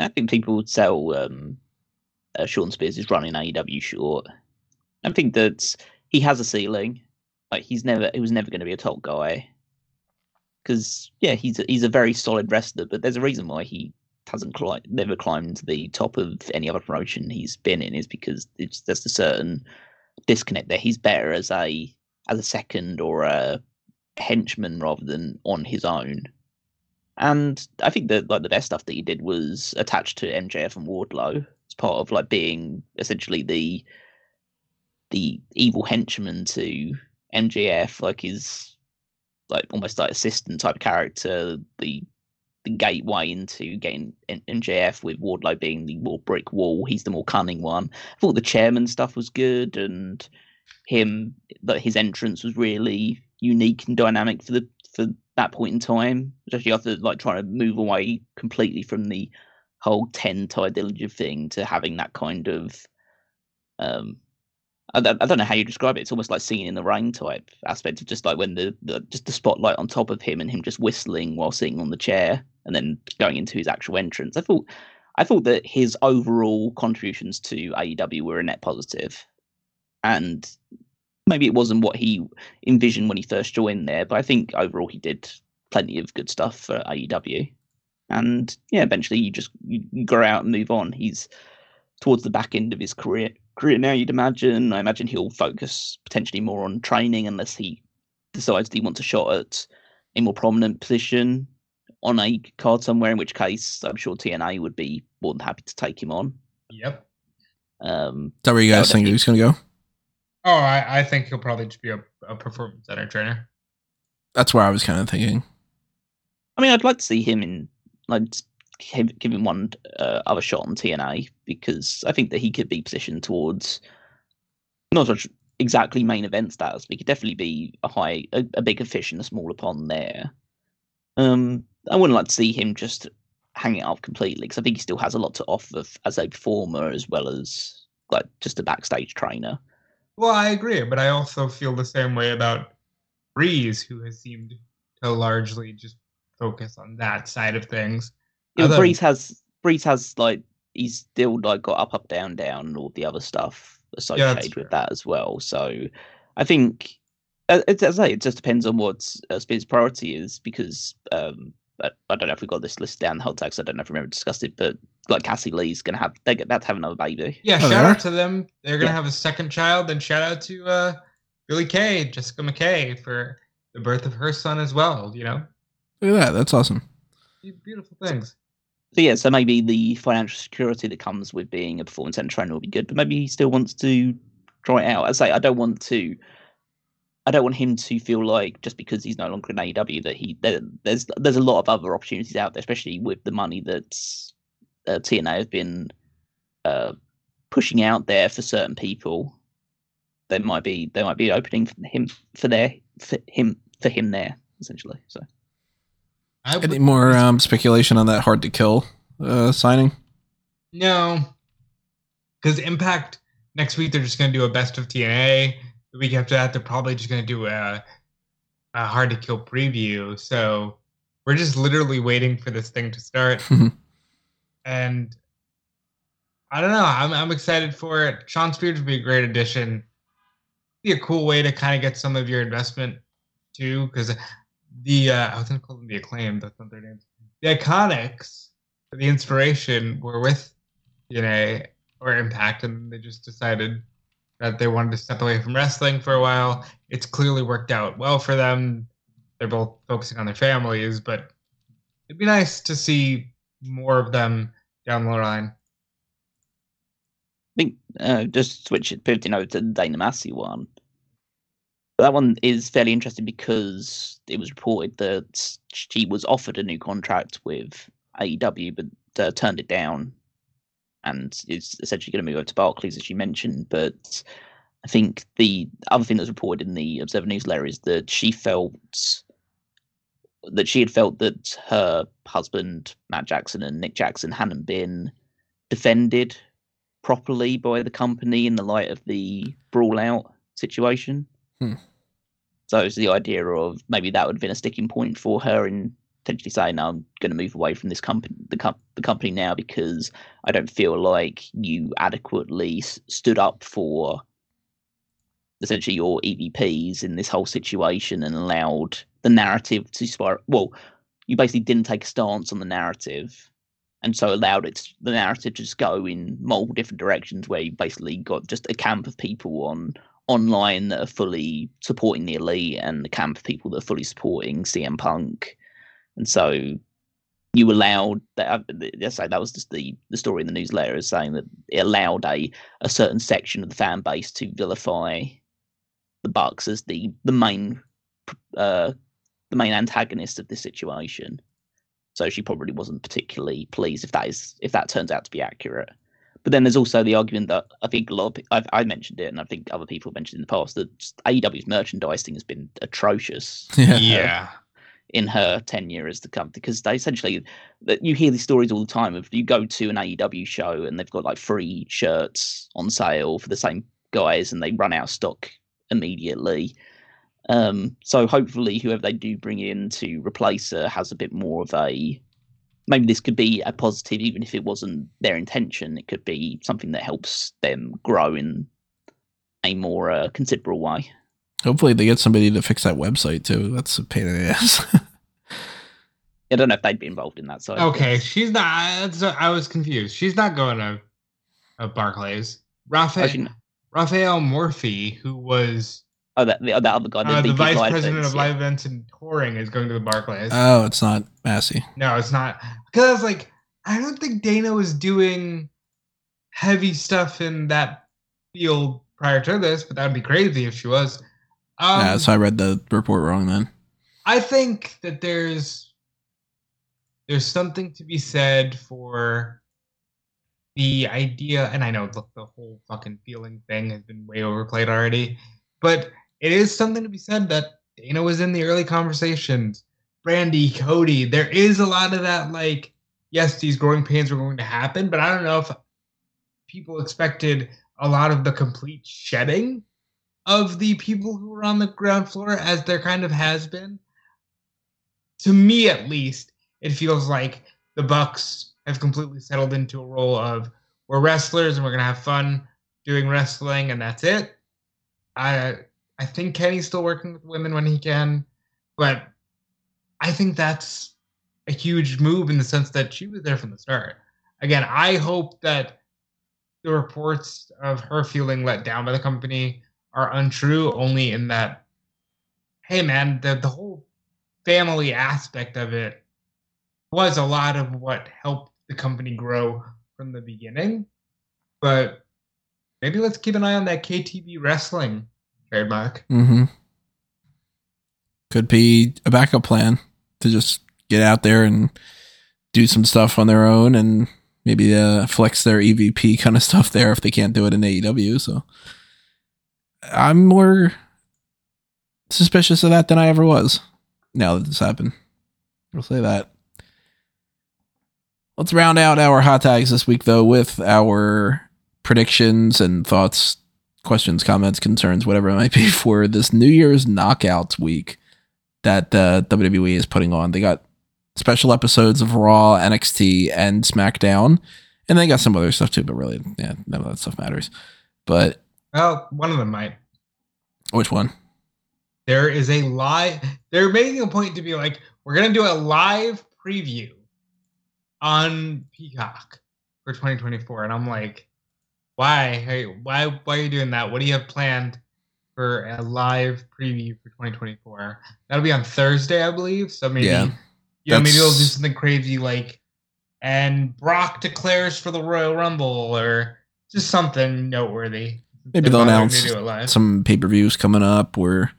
I think people would sell um, uh, Shawn Spears is running AEW short. I think that he has a ceiling. Like he's never, he was never going to be a top guy. Because yeah, he's a, he's a very solid wrestler, but there's a reason why he hasn't cli- never climbed the top of any other promotion he's been in is because it's there's a certain disconnect there. He's better as a as a second or a henchman rather than on his own. And I think that like the best stuff that he did was attached to MJF and Wardlow as part of like being essentially the the evil henchman to MJF, like his like almost like assistant type character, the the gateway into getting MJF with Wardlow being the more brick wall. He's the more cunning one. I thought the chairman stuff was good, and him that his entrance was really unique and dynamic for the for that point in time. Especially after like trying to move away completely from the whole ten Tye Dillinger thing to having that kind of um I, I don't know how you describe it. It's almost like singing in the rain type aspect of just like when the, the just the spotlight on top of him and him just whistling while sitting on the chair and then going into his actual entrance. I thought I thought that his overall contributions to AEW were a net positive, and maybe it wasn't what he envisioned when he first joined there, but I think overall he did plenty of good stuff for AEW. And yeah, eventually you just you grow out and move on. He's towards the back end of his career career now. You'd imagine. I imagine he'll focus potentially more on training unless he decides that he wants a shot at a more prominent position on a card somewhere, in which case I'm sure TNA would be more than happy to take him on. Yep. Um, Is that where you guys think he's going to go? Oh, I, I think he'll probably just be a, a performance center trainer. That's where I was kind of thinking. I mean, I'd like to see him in like give, give him one uh, other shot on TNA because I think that he could be positioned towards not such exactly main event status, but he could definitely be a high, a, a bigger fish in a smaller pond there. Um, I wouldn't like to see him just hang it up completely because I think he still has a lot to offer as a performer as well as like just a backstage trainer. Well, I agree, but I also feel the same way about Breeze, who has seemed to largely just focus on that side of things. Yeah, Other... Breeze has Breeze has like he's still like got up, up, down, down, and all the other stuff associated yeah, with that as well. So I think as I say, it just depends on what uh, Spears' priority is because um, I, I don't know if we got this list down the whole text. I don't know if we ever discussed it, but like Cassie Lee's gonna have they're about to have another baby. Yeah, oh, shout out to them. They're gonna yeah. have a second child, and shout out to uh, Billie Kay, Jessica McKay for the birth of her son as well. You know, look at that. That's awesome. Beautiful things. So yeah, so maybe the financial security that comes with being a performance center trainer will be good, but maybe he still wants to try it out. I say I don't want to I don't want him to feel like just because he's no longer in AEW that he there, there's there's a lot of other opportunities out there, especially with the money that uh, TNA has been uh, pushing out there for certain people. There might be there might be opening for him for there for him for him there essentially. So, any more um, speculation on that hard to kill uh, signing? No, because Impact next week they're just going to do a best of TNA the week after that, they're probably just going to do a, a hard to kill preview. So we're just literally waiting for this thing to start. (laughs) and I don't know. I'm, I'm excited for it. Shawn Spears would be a great addition. Be a cool way to kind of get some of your investment too, because the uh, I was going to call them the acclaimed. That's not their names. The Iconics, the inspiration were with you know or Impact, and they just decided that they wanted to step away from wrestling for a while. It's clearly worked out well for them. They're both focusing on their families, but it'd be nice to see more of them down the line. I think uh, just switch it, pivoting over to the Dana Massey one. That one is fairly interesting because it was reported that she was offered a new contract with AEW, but uh, turned it down and is essentially going to move over to Barclays, as you mentioned. But I think the other thing that's reported in the Observer newsletter is that she felt that she had felt that her husband Matt Jackson and Nick Jackson hadn't been defended properly by the company in the light of the brawl out situation. Hmm. So it's the idea of maybe that would have been a sticking point for her in potentially saying, no, "I'm going to move away from this company, the, com- the company now because I don't feel like you adequately s- stood up for essentially your EVPs in this whole situation and allowed the narrative to spiral. Well, you basically didn't take a stance on the narrative, and so allowed it to, the narrative to just go in multiple different directions, where you basically got just a camp of people on online that are fully supporting the elite, and the camp of people that are fully supporting CM Punk, and so you allowed that. Let's say that was just the the story in the newsletter is saying that it allowed a a certain section of the fan base to vilify the Bucks as the the main uh, the main antagonist of this situation. So she probably wasn't particularly pleased if that is if that turns out to be accurate. But then there's also the argument that I think a lot of pe- I've, I mentioned it, and I think other people have mentioned in the past that AEW's merchandising has been atrocious (laughs) Yeah. Yeah. In her tenure as the company because they essentially you hear these stories all the time of you go to an AEW show and they've got like free shirts on sale for the same guys and they run out of stock immediately. Um, so hopefully whoever they do bring in to replace her has a bit more of a maybe this could be a positive even if it wasn't their intention. It could be something that helps them grow in a more uh, considerable way. Hopefully they get somebody to fix that website too. That's a pain in the ass. (laughs) I don't know if they'd be involved in that So Okay, she's not. I was confused. She's not going to, uh Barclays. Raphael, Actually, no. Rafael Morffi, who was Oh, that the, that other guy, the, uh, the vice president events, of yeah. live events and touring, is going to the Barclays. oh, it's not Massey. no, it's not. Because I was like, I don't think Dana was doing heavy stuff in that field prior to this, but that would be crazy if she was. Um, yeah, so I read the report wrong then. I think that there's there's something to be said for the idea, and I know the, the whole fucking feeling thing has been way overplayed already, but it is something to be said that Dana was in the early conversations. Brandi, Cody, there is a lot of that. Like, yes, these growing pains were going to happen, but I don't know if people expected a lot of the complete shedding of the people who were on the ground floor as there kind of has been to me at least it feels like the bucks have completely settled into a role of we're wrestlers and we're gonna have fun doing wrestling and that's it. I i think kenny's still working with women when he can but i think that's a huge move in the sense that she was there from the start. Again i hope that the reports of her feeling let down by the company are untrue only in that hey man the, the whole family aspect of it was a lot of what helped the company grow from the beginning but maybe let's keep an eye on that ktb wrestling trademark Mm-hmm. Could be a backup plan to just get out there and do some stuff on their own and maybe uh, flex their EVP kind of (laughs) stuff there if they can't do it in AEW. So I'm more suspicious of that than I ever was now that this happened. We'll say that. Let's round out our hot tags this week, though, with our predictions and thoughts, questions, comments, concerns, whatever it might be (laughs) for this New Year's Knockouts week that uh, WWE is putting on. They got special episodes of Raw, NXT, and SmackDown, and they got some other stuff too. But really, yeah, none of that stuff matters. But well one of them might. Which one? there is a live they're making a point to be like we're gonna do a live preview on peacock for 2024 and i'm like why? Hey why why are you doing that? What do you have planned for a live preview for 2024 that'll be on thursday i believe so maybe Yeah, you know maybe they'll do something crazy like and brock declares for the royal rumble or just something noteworthy Maybe they'll announce do it live. some pay per views coming up. Or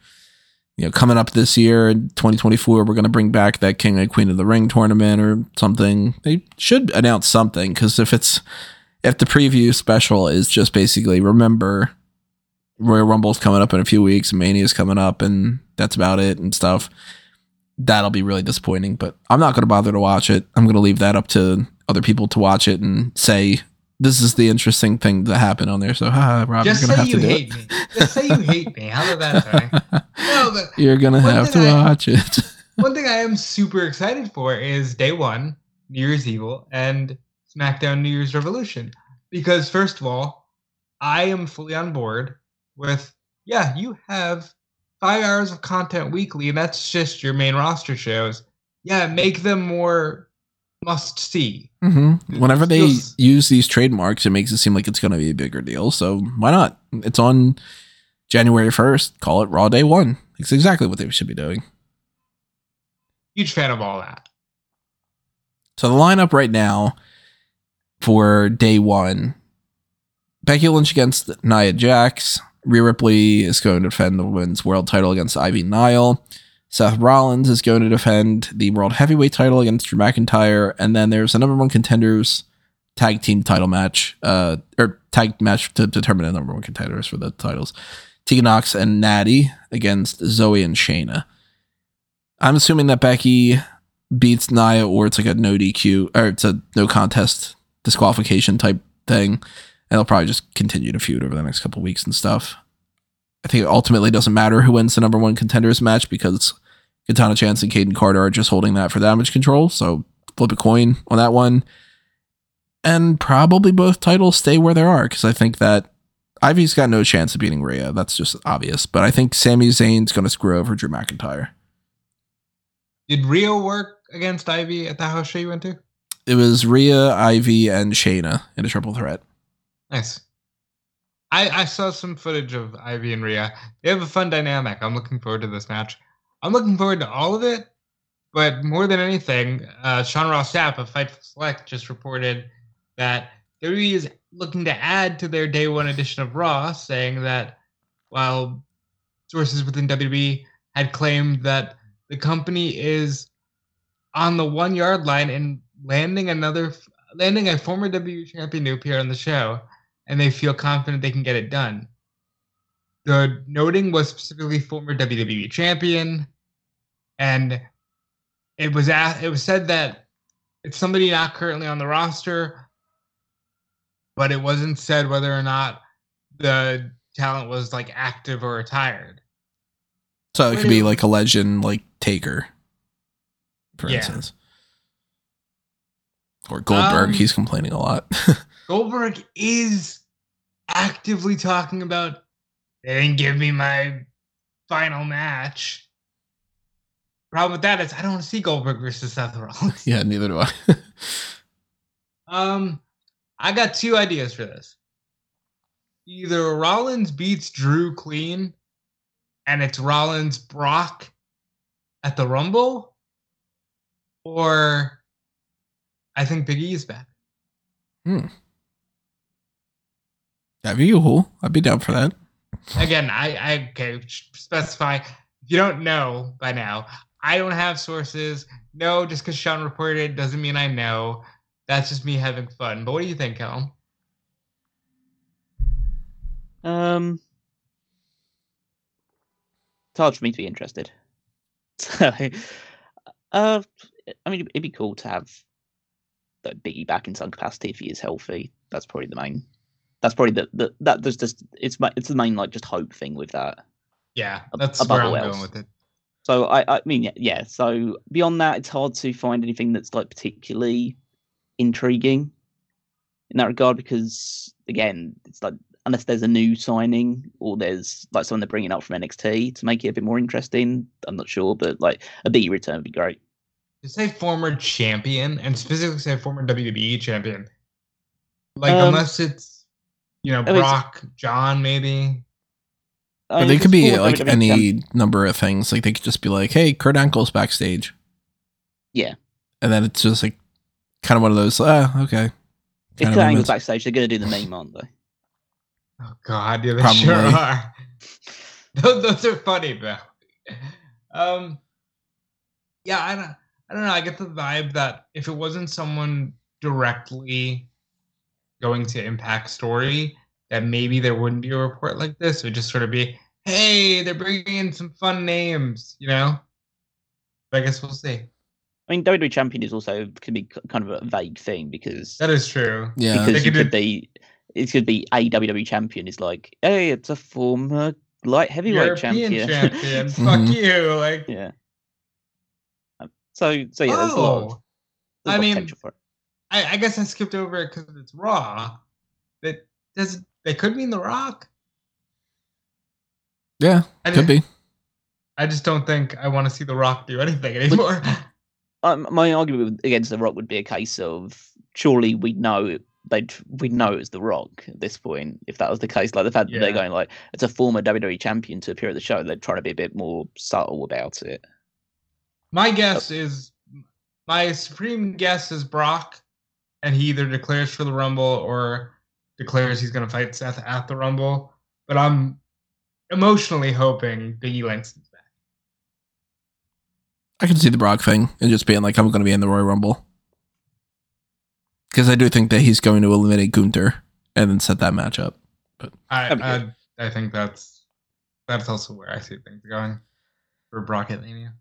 you know, coming up this year in 2024, we're going to bring back that King and Queen of the Ring tournament or something. They should announce something because if it's if the preview special is just basically remember Royal Rumble's coming up in a few weeks, Mania's coming up, and that's about it and stuff. That'll be really disappointing, but I'm not going to bother to watch it. I'm going to leave that up to other people to watch it and say this is the interesting thing that happened on there. So, ha, Rob, Just you're gonna have you to do hate it. me. Just say you hate me. How about that? (laughs) No, but you're gonna have to I- watch it. (laughs) one thing I am super excited for is day one, New Year's Evil, and SmackDown New Year's Revolution. Because first of all, I am fully on board with yeah, you have five hours of content weekly, and that's just your main roster shows. Yeah, make them more must see. hmm Whenever they Feels- use these trademarks, it makes it seem like it's going to be a bigger deal. So why not? It's on January 1st. Call it Raw Day One. It's exactly what they should be doing. Huge fan of all that. So the lineup right now for day one Becky Lynch against Nia Jax. Rhea Ripley is going to defend the women's world title against Ivy Nile. Seth Rollins is going to defend the world heavyweight title against Drew McIntyre. And then there's a number one contenders tag team title match, uh, or tag match to determine the number one contenders for the titles. Tegan Nox and Natty against Zoe and Shayna. I'm assuming that Becky beats Nia or it's like a no DQ or it's a no contest disqualification type thing. And they'll probably just continue to feud over the next couple weeks and stuff. I think it ultimately doesn't matter who wins the number one contenders match because Katana Chance and Kayden Carter are just holding that for damage control. So flip a coin on that one. And probably both titles stay where they are because I think that Ivy's got no chance of beating Rhea. That's just obvious. But I think Sami Zayn's going to screw over Drew McIntyre. Did Rio work against Ivy at the house show you went to? It was Rhea, Ivy, and Shayna in a triple threat. Nice. I, I saw some footage of Ivy and Rhea. They have a fun dynamic. I'm looking forward to this match. I'm looking forward to all of it, but more than anything, uh, Sean Ross Sapp of Fightful Select just reported that WWE is looking to add to their day one edition of Raw, saying that while sources within WWE had claimed that the company is on the one yard line and landing another landing a former WWE champion to appear on the show, and they feel confident they can get it done. The noting was specifically former WWE champion, and it was a it was said that it's somebody not currently on the roster, but it wasn't said whether or not the talent was like active or retired. So it could be like a legend, like Taker, for Yeah. instance. Or Goldberg. Um, he's complaining a lot. (laughs) Goldberg is actively talking about they didn't give me my final match. Problem with that is I don't want to see Goldberg versus Seth Rollins. (laughs) yeah, neither do I. (laughs) Um, I got two ideas for this. Either Rollins beats Drew clean, and it's Rollins Brock at the Rumble, or I think Big E is back. That'd be cool. I'd be down for that. Again, I, I okay specify. If you don't know by now, I don't have sources. No, just because Sean reported doesn't mean I know. That's just me having fun. But what do you think, Callum? Um, it's hard for me to be interested. (laughs) So, uh, I mean, it'd be cool to have the Biggie back in some capacity if he is healthy. That's probably the main. That's probably the, the that there's just it's my it's the main like just hope thing with that. Yeah, that's above where I'm all going with it. So I I mean yeah, yeah. So beyond that, it's hard to find anything that's like particularly intriguing in that regard because again, it's like unless there's a new signing or there's like someone they're bringing up from NXT to make it a bit more interesting. I'm not sure, but like a B return would be great. To say former champion and specifically say former WWE champion, like Um, unless it's you know I mean, Brock, John, maybe. I But they could be former like any champ- number of things. Like they could just be like, "Hey, Kurt Angle's backstage." Yeah. and then it's just like kind of one of those. Ah, okay. If kind of Kurt Angle's moments. backstage, they're going to do the meme, aren't they? Oh God, yeah, they sure are. (laughs) those, those are funny though. Um, yeah, I don't, I don't know. I get the vibe that if it wasn't someone directly going to impact story, that maybe there wouldn't be a report like this. It would just sort of be, hey, they're bringing in some fun names, you know. But I guess we'll see. I mean, WWE champion is also could be kind of a vague thing because That is true. Yeah. because They you could could be it could be a WWE champion is like, hey, it's a former light heavyweight European champion. champion. (laughs) Fuck Mhm. you. Like, yeah. Um, So so yeah, there's a lot. Of, oh, there's a I lot mean- potential for it. I, I guess I skipped over it because it's Raw. That does they could mean The Rock. Yeah, I could just- be. I just don't think I want to see The Rock do anything anymore. (laughs) Um, my argument against the Rock would be a case of surely we know they'd we know it was the Rock at this point. If that was the case, like the fact that they're going like it's a former WWE champion to appear at the show, they're trying to be a bit more subtle about it. My guess is my supreme guess is Brock, and he either declares for the Rumble or declares he's going to fight Seth at the Rumble. But I'm emotionally hoping Biggie Langston's back. I can see the Brock thing and just being like, I'm going to be in the Royal Rumble. Because I do think that he's going to eliminate Gunther and then set that match up. I I. I think that's that's also where I see things going for Brock at Mania.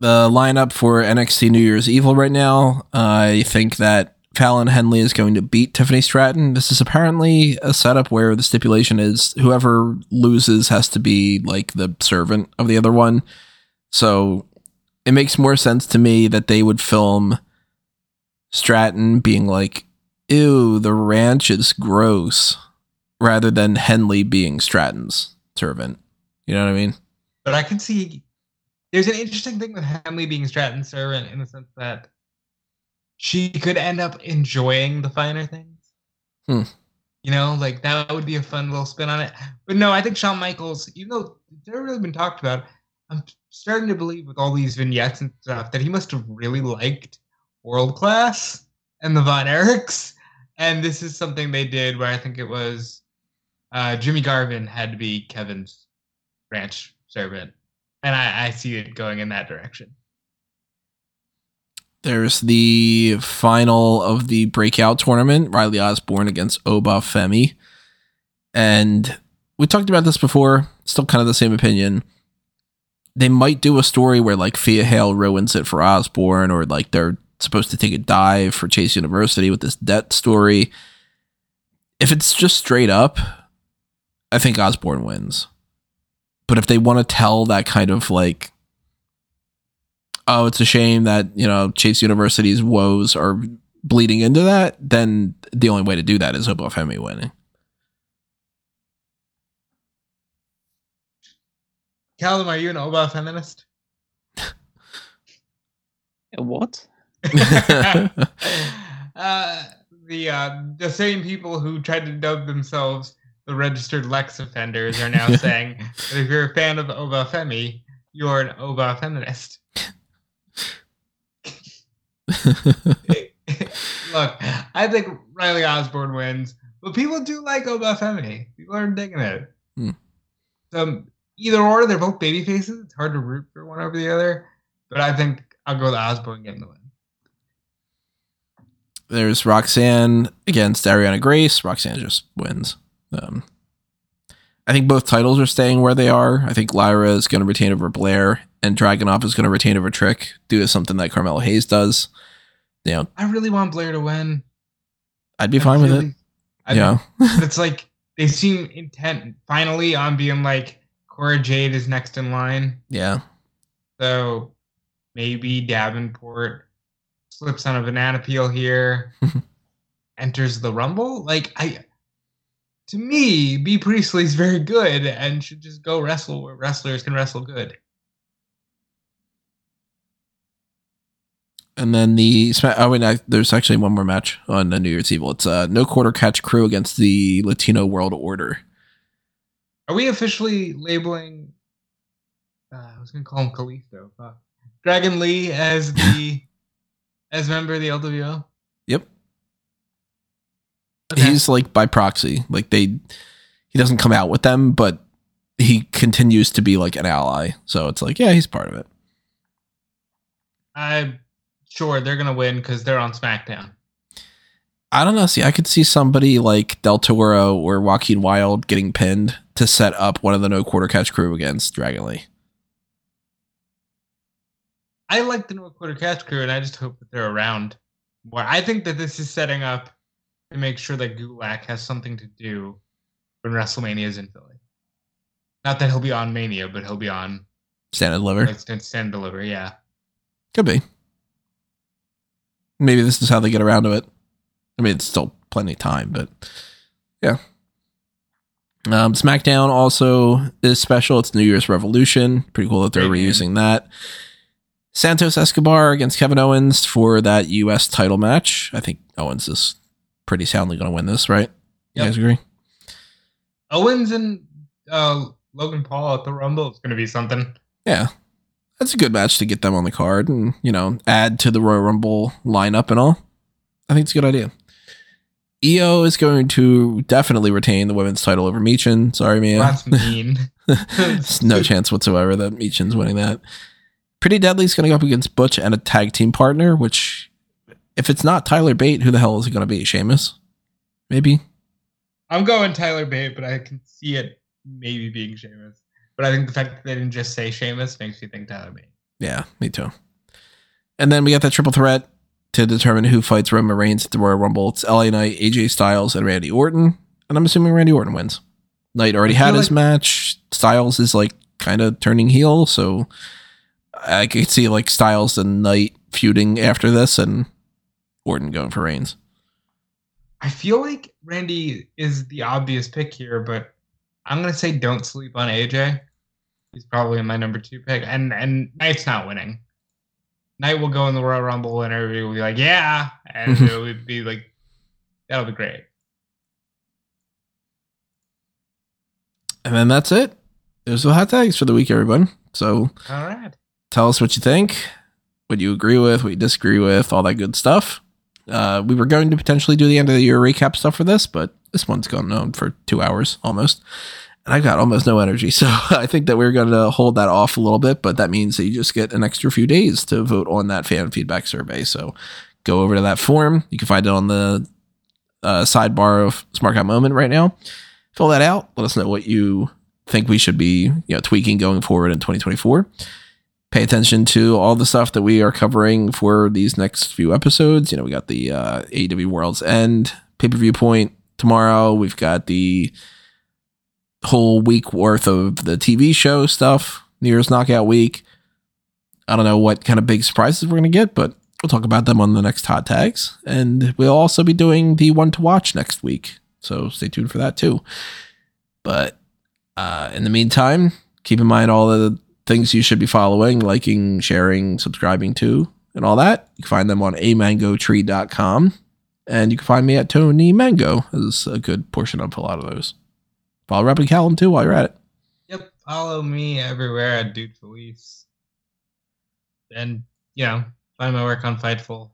The lineup for NXT New Year's Evil right now, I think that Fallon Henley is going to beat Tiffany Stratton. This is apparently a setup where the stipulation is whoever loses has to be like the servant of the other one. So it makes more sense to me that they would film Stratton being like, ew, the ranch is gross, rather than Henley being Stratton's servant. You know what I mean? But I can see there's an interesting thing with Henley being Stratton's servant in the sense that she could end up enjoying the finer things. Hmm. You know, like that would be a fun little spin on it. But no, I think Shawn Michaels, even though it's never really been talked about, I'm starting to believe with all these vignettes and stuff that he must have really liked World Class and the Von Erichs. And this is something they did where I think it was uh, Jimmy Garvin had to be Kevin's ranch servant. And I, I see it going in that direction. There's the final of the breakout tournament, Riley Osborne against Oba Femi. And we talked about this before, still kind of the same opinion. They might do a story where like Thea Hail ruins it for Osborne, or like they're supposed to take a dive for Chase University with this debt story. If it's just straight up, I think Osborne wins. But if they want to tell that kind of like oh, it's a shame that, you know, Chase University's woes are bleeding into that, then the only way to do that is Oba Femi winning. Callum, are you an Oba feminist? What? (laughs) uh, the uh, the same people who tried to dub themselves the registered Lex offenders are now (laughs) saying that if you're a fan of Oba Femi, you're an Oba feminist. (laughs) Look, I think Riley Osborne wins, but people do like Oba Femi. People are digging it. Hmm. So either or, they're both baby faces. It's hard to root for one over the other, but I think I'll go with Osborne getting the win. There's Roxanne against Arianna Grace. Roxanne just wins. Um, I think both titles are staying where they are. I think Lyra is going to retain over Blair, and Dragunov is going to retain over Trick due to something that Carmelo Hayes does. You know, I really want Blair to win. I'd be I fine with it. really- I- Yeah. but (laughs) it's like they seem intent finally on being like Cora Jade is next in line. Yeah. So maybe Davenport slips on a banana peel here, (laughs) enters the Rumble. Like I, to me, Bea Priestley's very good and should just go wrestle where wrestlers can wrestle good. And then the Sma- oh wait, I, there's actually one more match on the New Year's Evil. It's uh, no quarter catch crew against the Latino World Order. Are we officially labeling? Uh, I was gonna call him Kalisto. Fuck. Dragon Lee as the (laughs) as member of the LWO. Okay. He's like by proxy. Like they, he doesn't come out with them, but he continues to be like an ally. So it's like, yeah, he's part of it. I'm sure they're gonna win because they're on SmackDown. I don't know. See, I could see somebody like Del Toro or Joaquin Wilde getting pinned to set up one of the no quarter catch crew against Dragon Lee. I like the no quarter catch crew, and I just hope that they're around more. I think that this is setting up make sure that Gulak has something to do when WrestleMania is in Philly. Not that he'll be on Mania, but he'll be on Stand and deliver. like, Stand Stand Deliver. Yeah. Could be. Maybe this is how they get around to it. I mean, it's still plenty of time, but yeah. Um, SmackDown also is special. It's New Year's Revolution. Pretty cool that they're Great reusing that. Santos Escobar against Kevin Owens for that U.S. title match. I think Owens is pretty soundly going to win this, right? You guys agree? Owens and uh, Logan Paul at the Rumble is going to be something. Yeah. That's a good match to get them on the card and, you know, add to the Royal Rumble lineup and all. I think it's a good idea. IYO is going to definitely retain the women's title over Michin. Sorry, Mia. That's mean. (laughs) No chance whatsoever that Michin's winning that. Pretty Deadly's going to go up against Butch and a tag team partner, which, if it's not Tyler Bate, who the hell is it going to be? Sheamus? Maybe? I'm going Tyler Bate, but I can see it maybe being Sheamus. But I think the fact that they didn't just say Sheamus makes me think Tyler Bate. Yeah, me too. And then we got that triple threat to determine who fights Roman Reigns at the Royal Rumble. It's LA Knight, AJ Styles, and Randy Orton. And I'm assuming Randy Orton wins. Knight already had feel his like- match. Styles is like kind of turning heel, so I could see like Styles and Knight feuding after this, and Orton going for Reigns. I feel like Randy is the obvious pick here, but I'm gonna say don't sleep on AJ. He's probably my number two pick, and and Knight's not winning. Knight will go in the Royal Rumble, and everybody will be like, "Yeah," and (laughs) it would be like, "That'll be great." And then that's it. There's the hot tags for the week, everyone. So All right. tell us what you think, what you agree with, what you disagree with, all that good stuff. Uh, we were going to potentially do the end of the year recap stuff for this, but this one's gone on for two hours almost. And I've got almost no energy. (laughs) So I think that we're going to hold that off a little bit, but that means that you just get an extra few days to vote on that fan feedback survey. So go over to that form. You can find it on the uh, sidebar of Smark Out Moment right now. Fill that out. Let us know what you think we should be you know tweaking going forward in 2024 pay attention to all the stuff that we are covering for these next few episodes. You know, we got the uh, AEW World's End pay per view point tomorrow. We've got the whole week worth of the TV show stuff, New Year's Knockout Week. I don't know what kind of big surprises we're going to get, but we'll talk about them on the next hot tags. And we'll also be doing the one to watch next week. So stay tuned for that too. But uh, in the meantime, keep in mind all the things you should be following, liking, sharing, subscribing to, and all that. You can find them on amangotree.com. And you can find me at Tony Mango as a good portion of a lot of those. Follow Rep and Callum too while you're at it. Yep. Follow me everywhere at Dude Felice. And, you know, find my work on Fightful.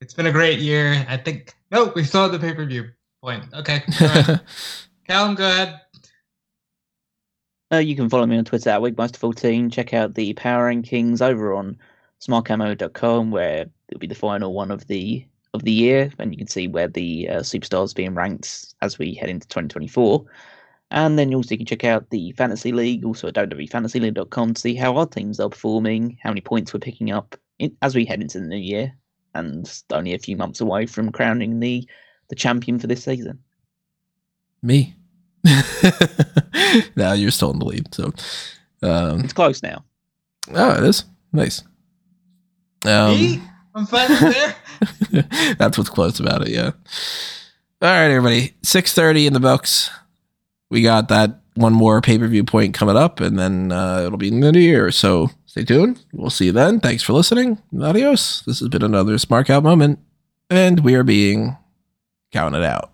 It's been a great year. I think. No, we still have the pay per view point. Okay. right. (laughs) Callum, go ahead. Uh, you can follow me on Twitter at Wigmaster14. Check out the power rankings over on smartcamo.com, where it'll be the final one of the of the year, and you can see where the uh, superstars being ranked as we head into 2024. And then you also can check out the Fantasy League, also at www.fantasyleague.com to see how our teams are performing, how many points we're picking up in, as we head into the new year, and only a few months away from crowning the the champion for this season. Me. (laughs) now you're still in the lead. So, um, It's close now. oh, it is nice. Um, me? I'm fine (laughs) there. (laughs) That's what's close about it, yeah. All right, everybody. Six thirty in the books. We got that one more pay per view point coming up, and then uh, it'll be in the new year. So stay tuned. We'll see you then. Thanks for listening. Adios. This has been another Smark Out moment, and we are being counted out.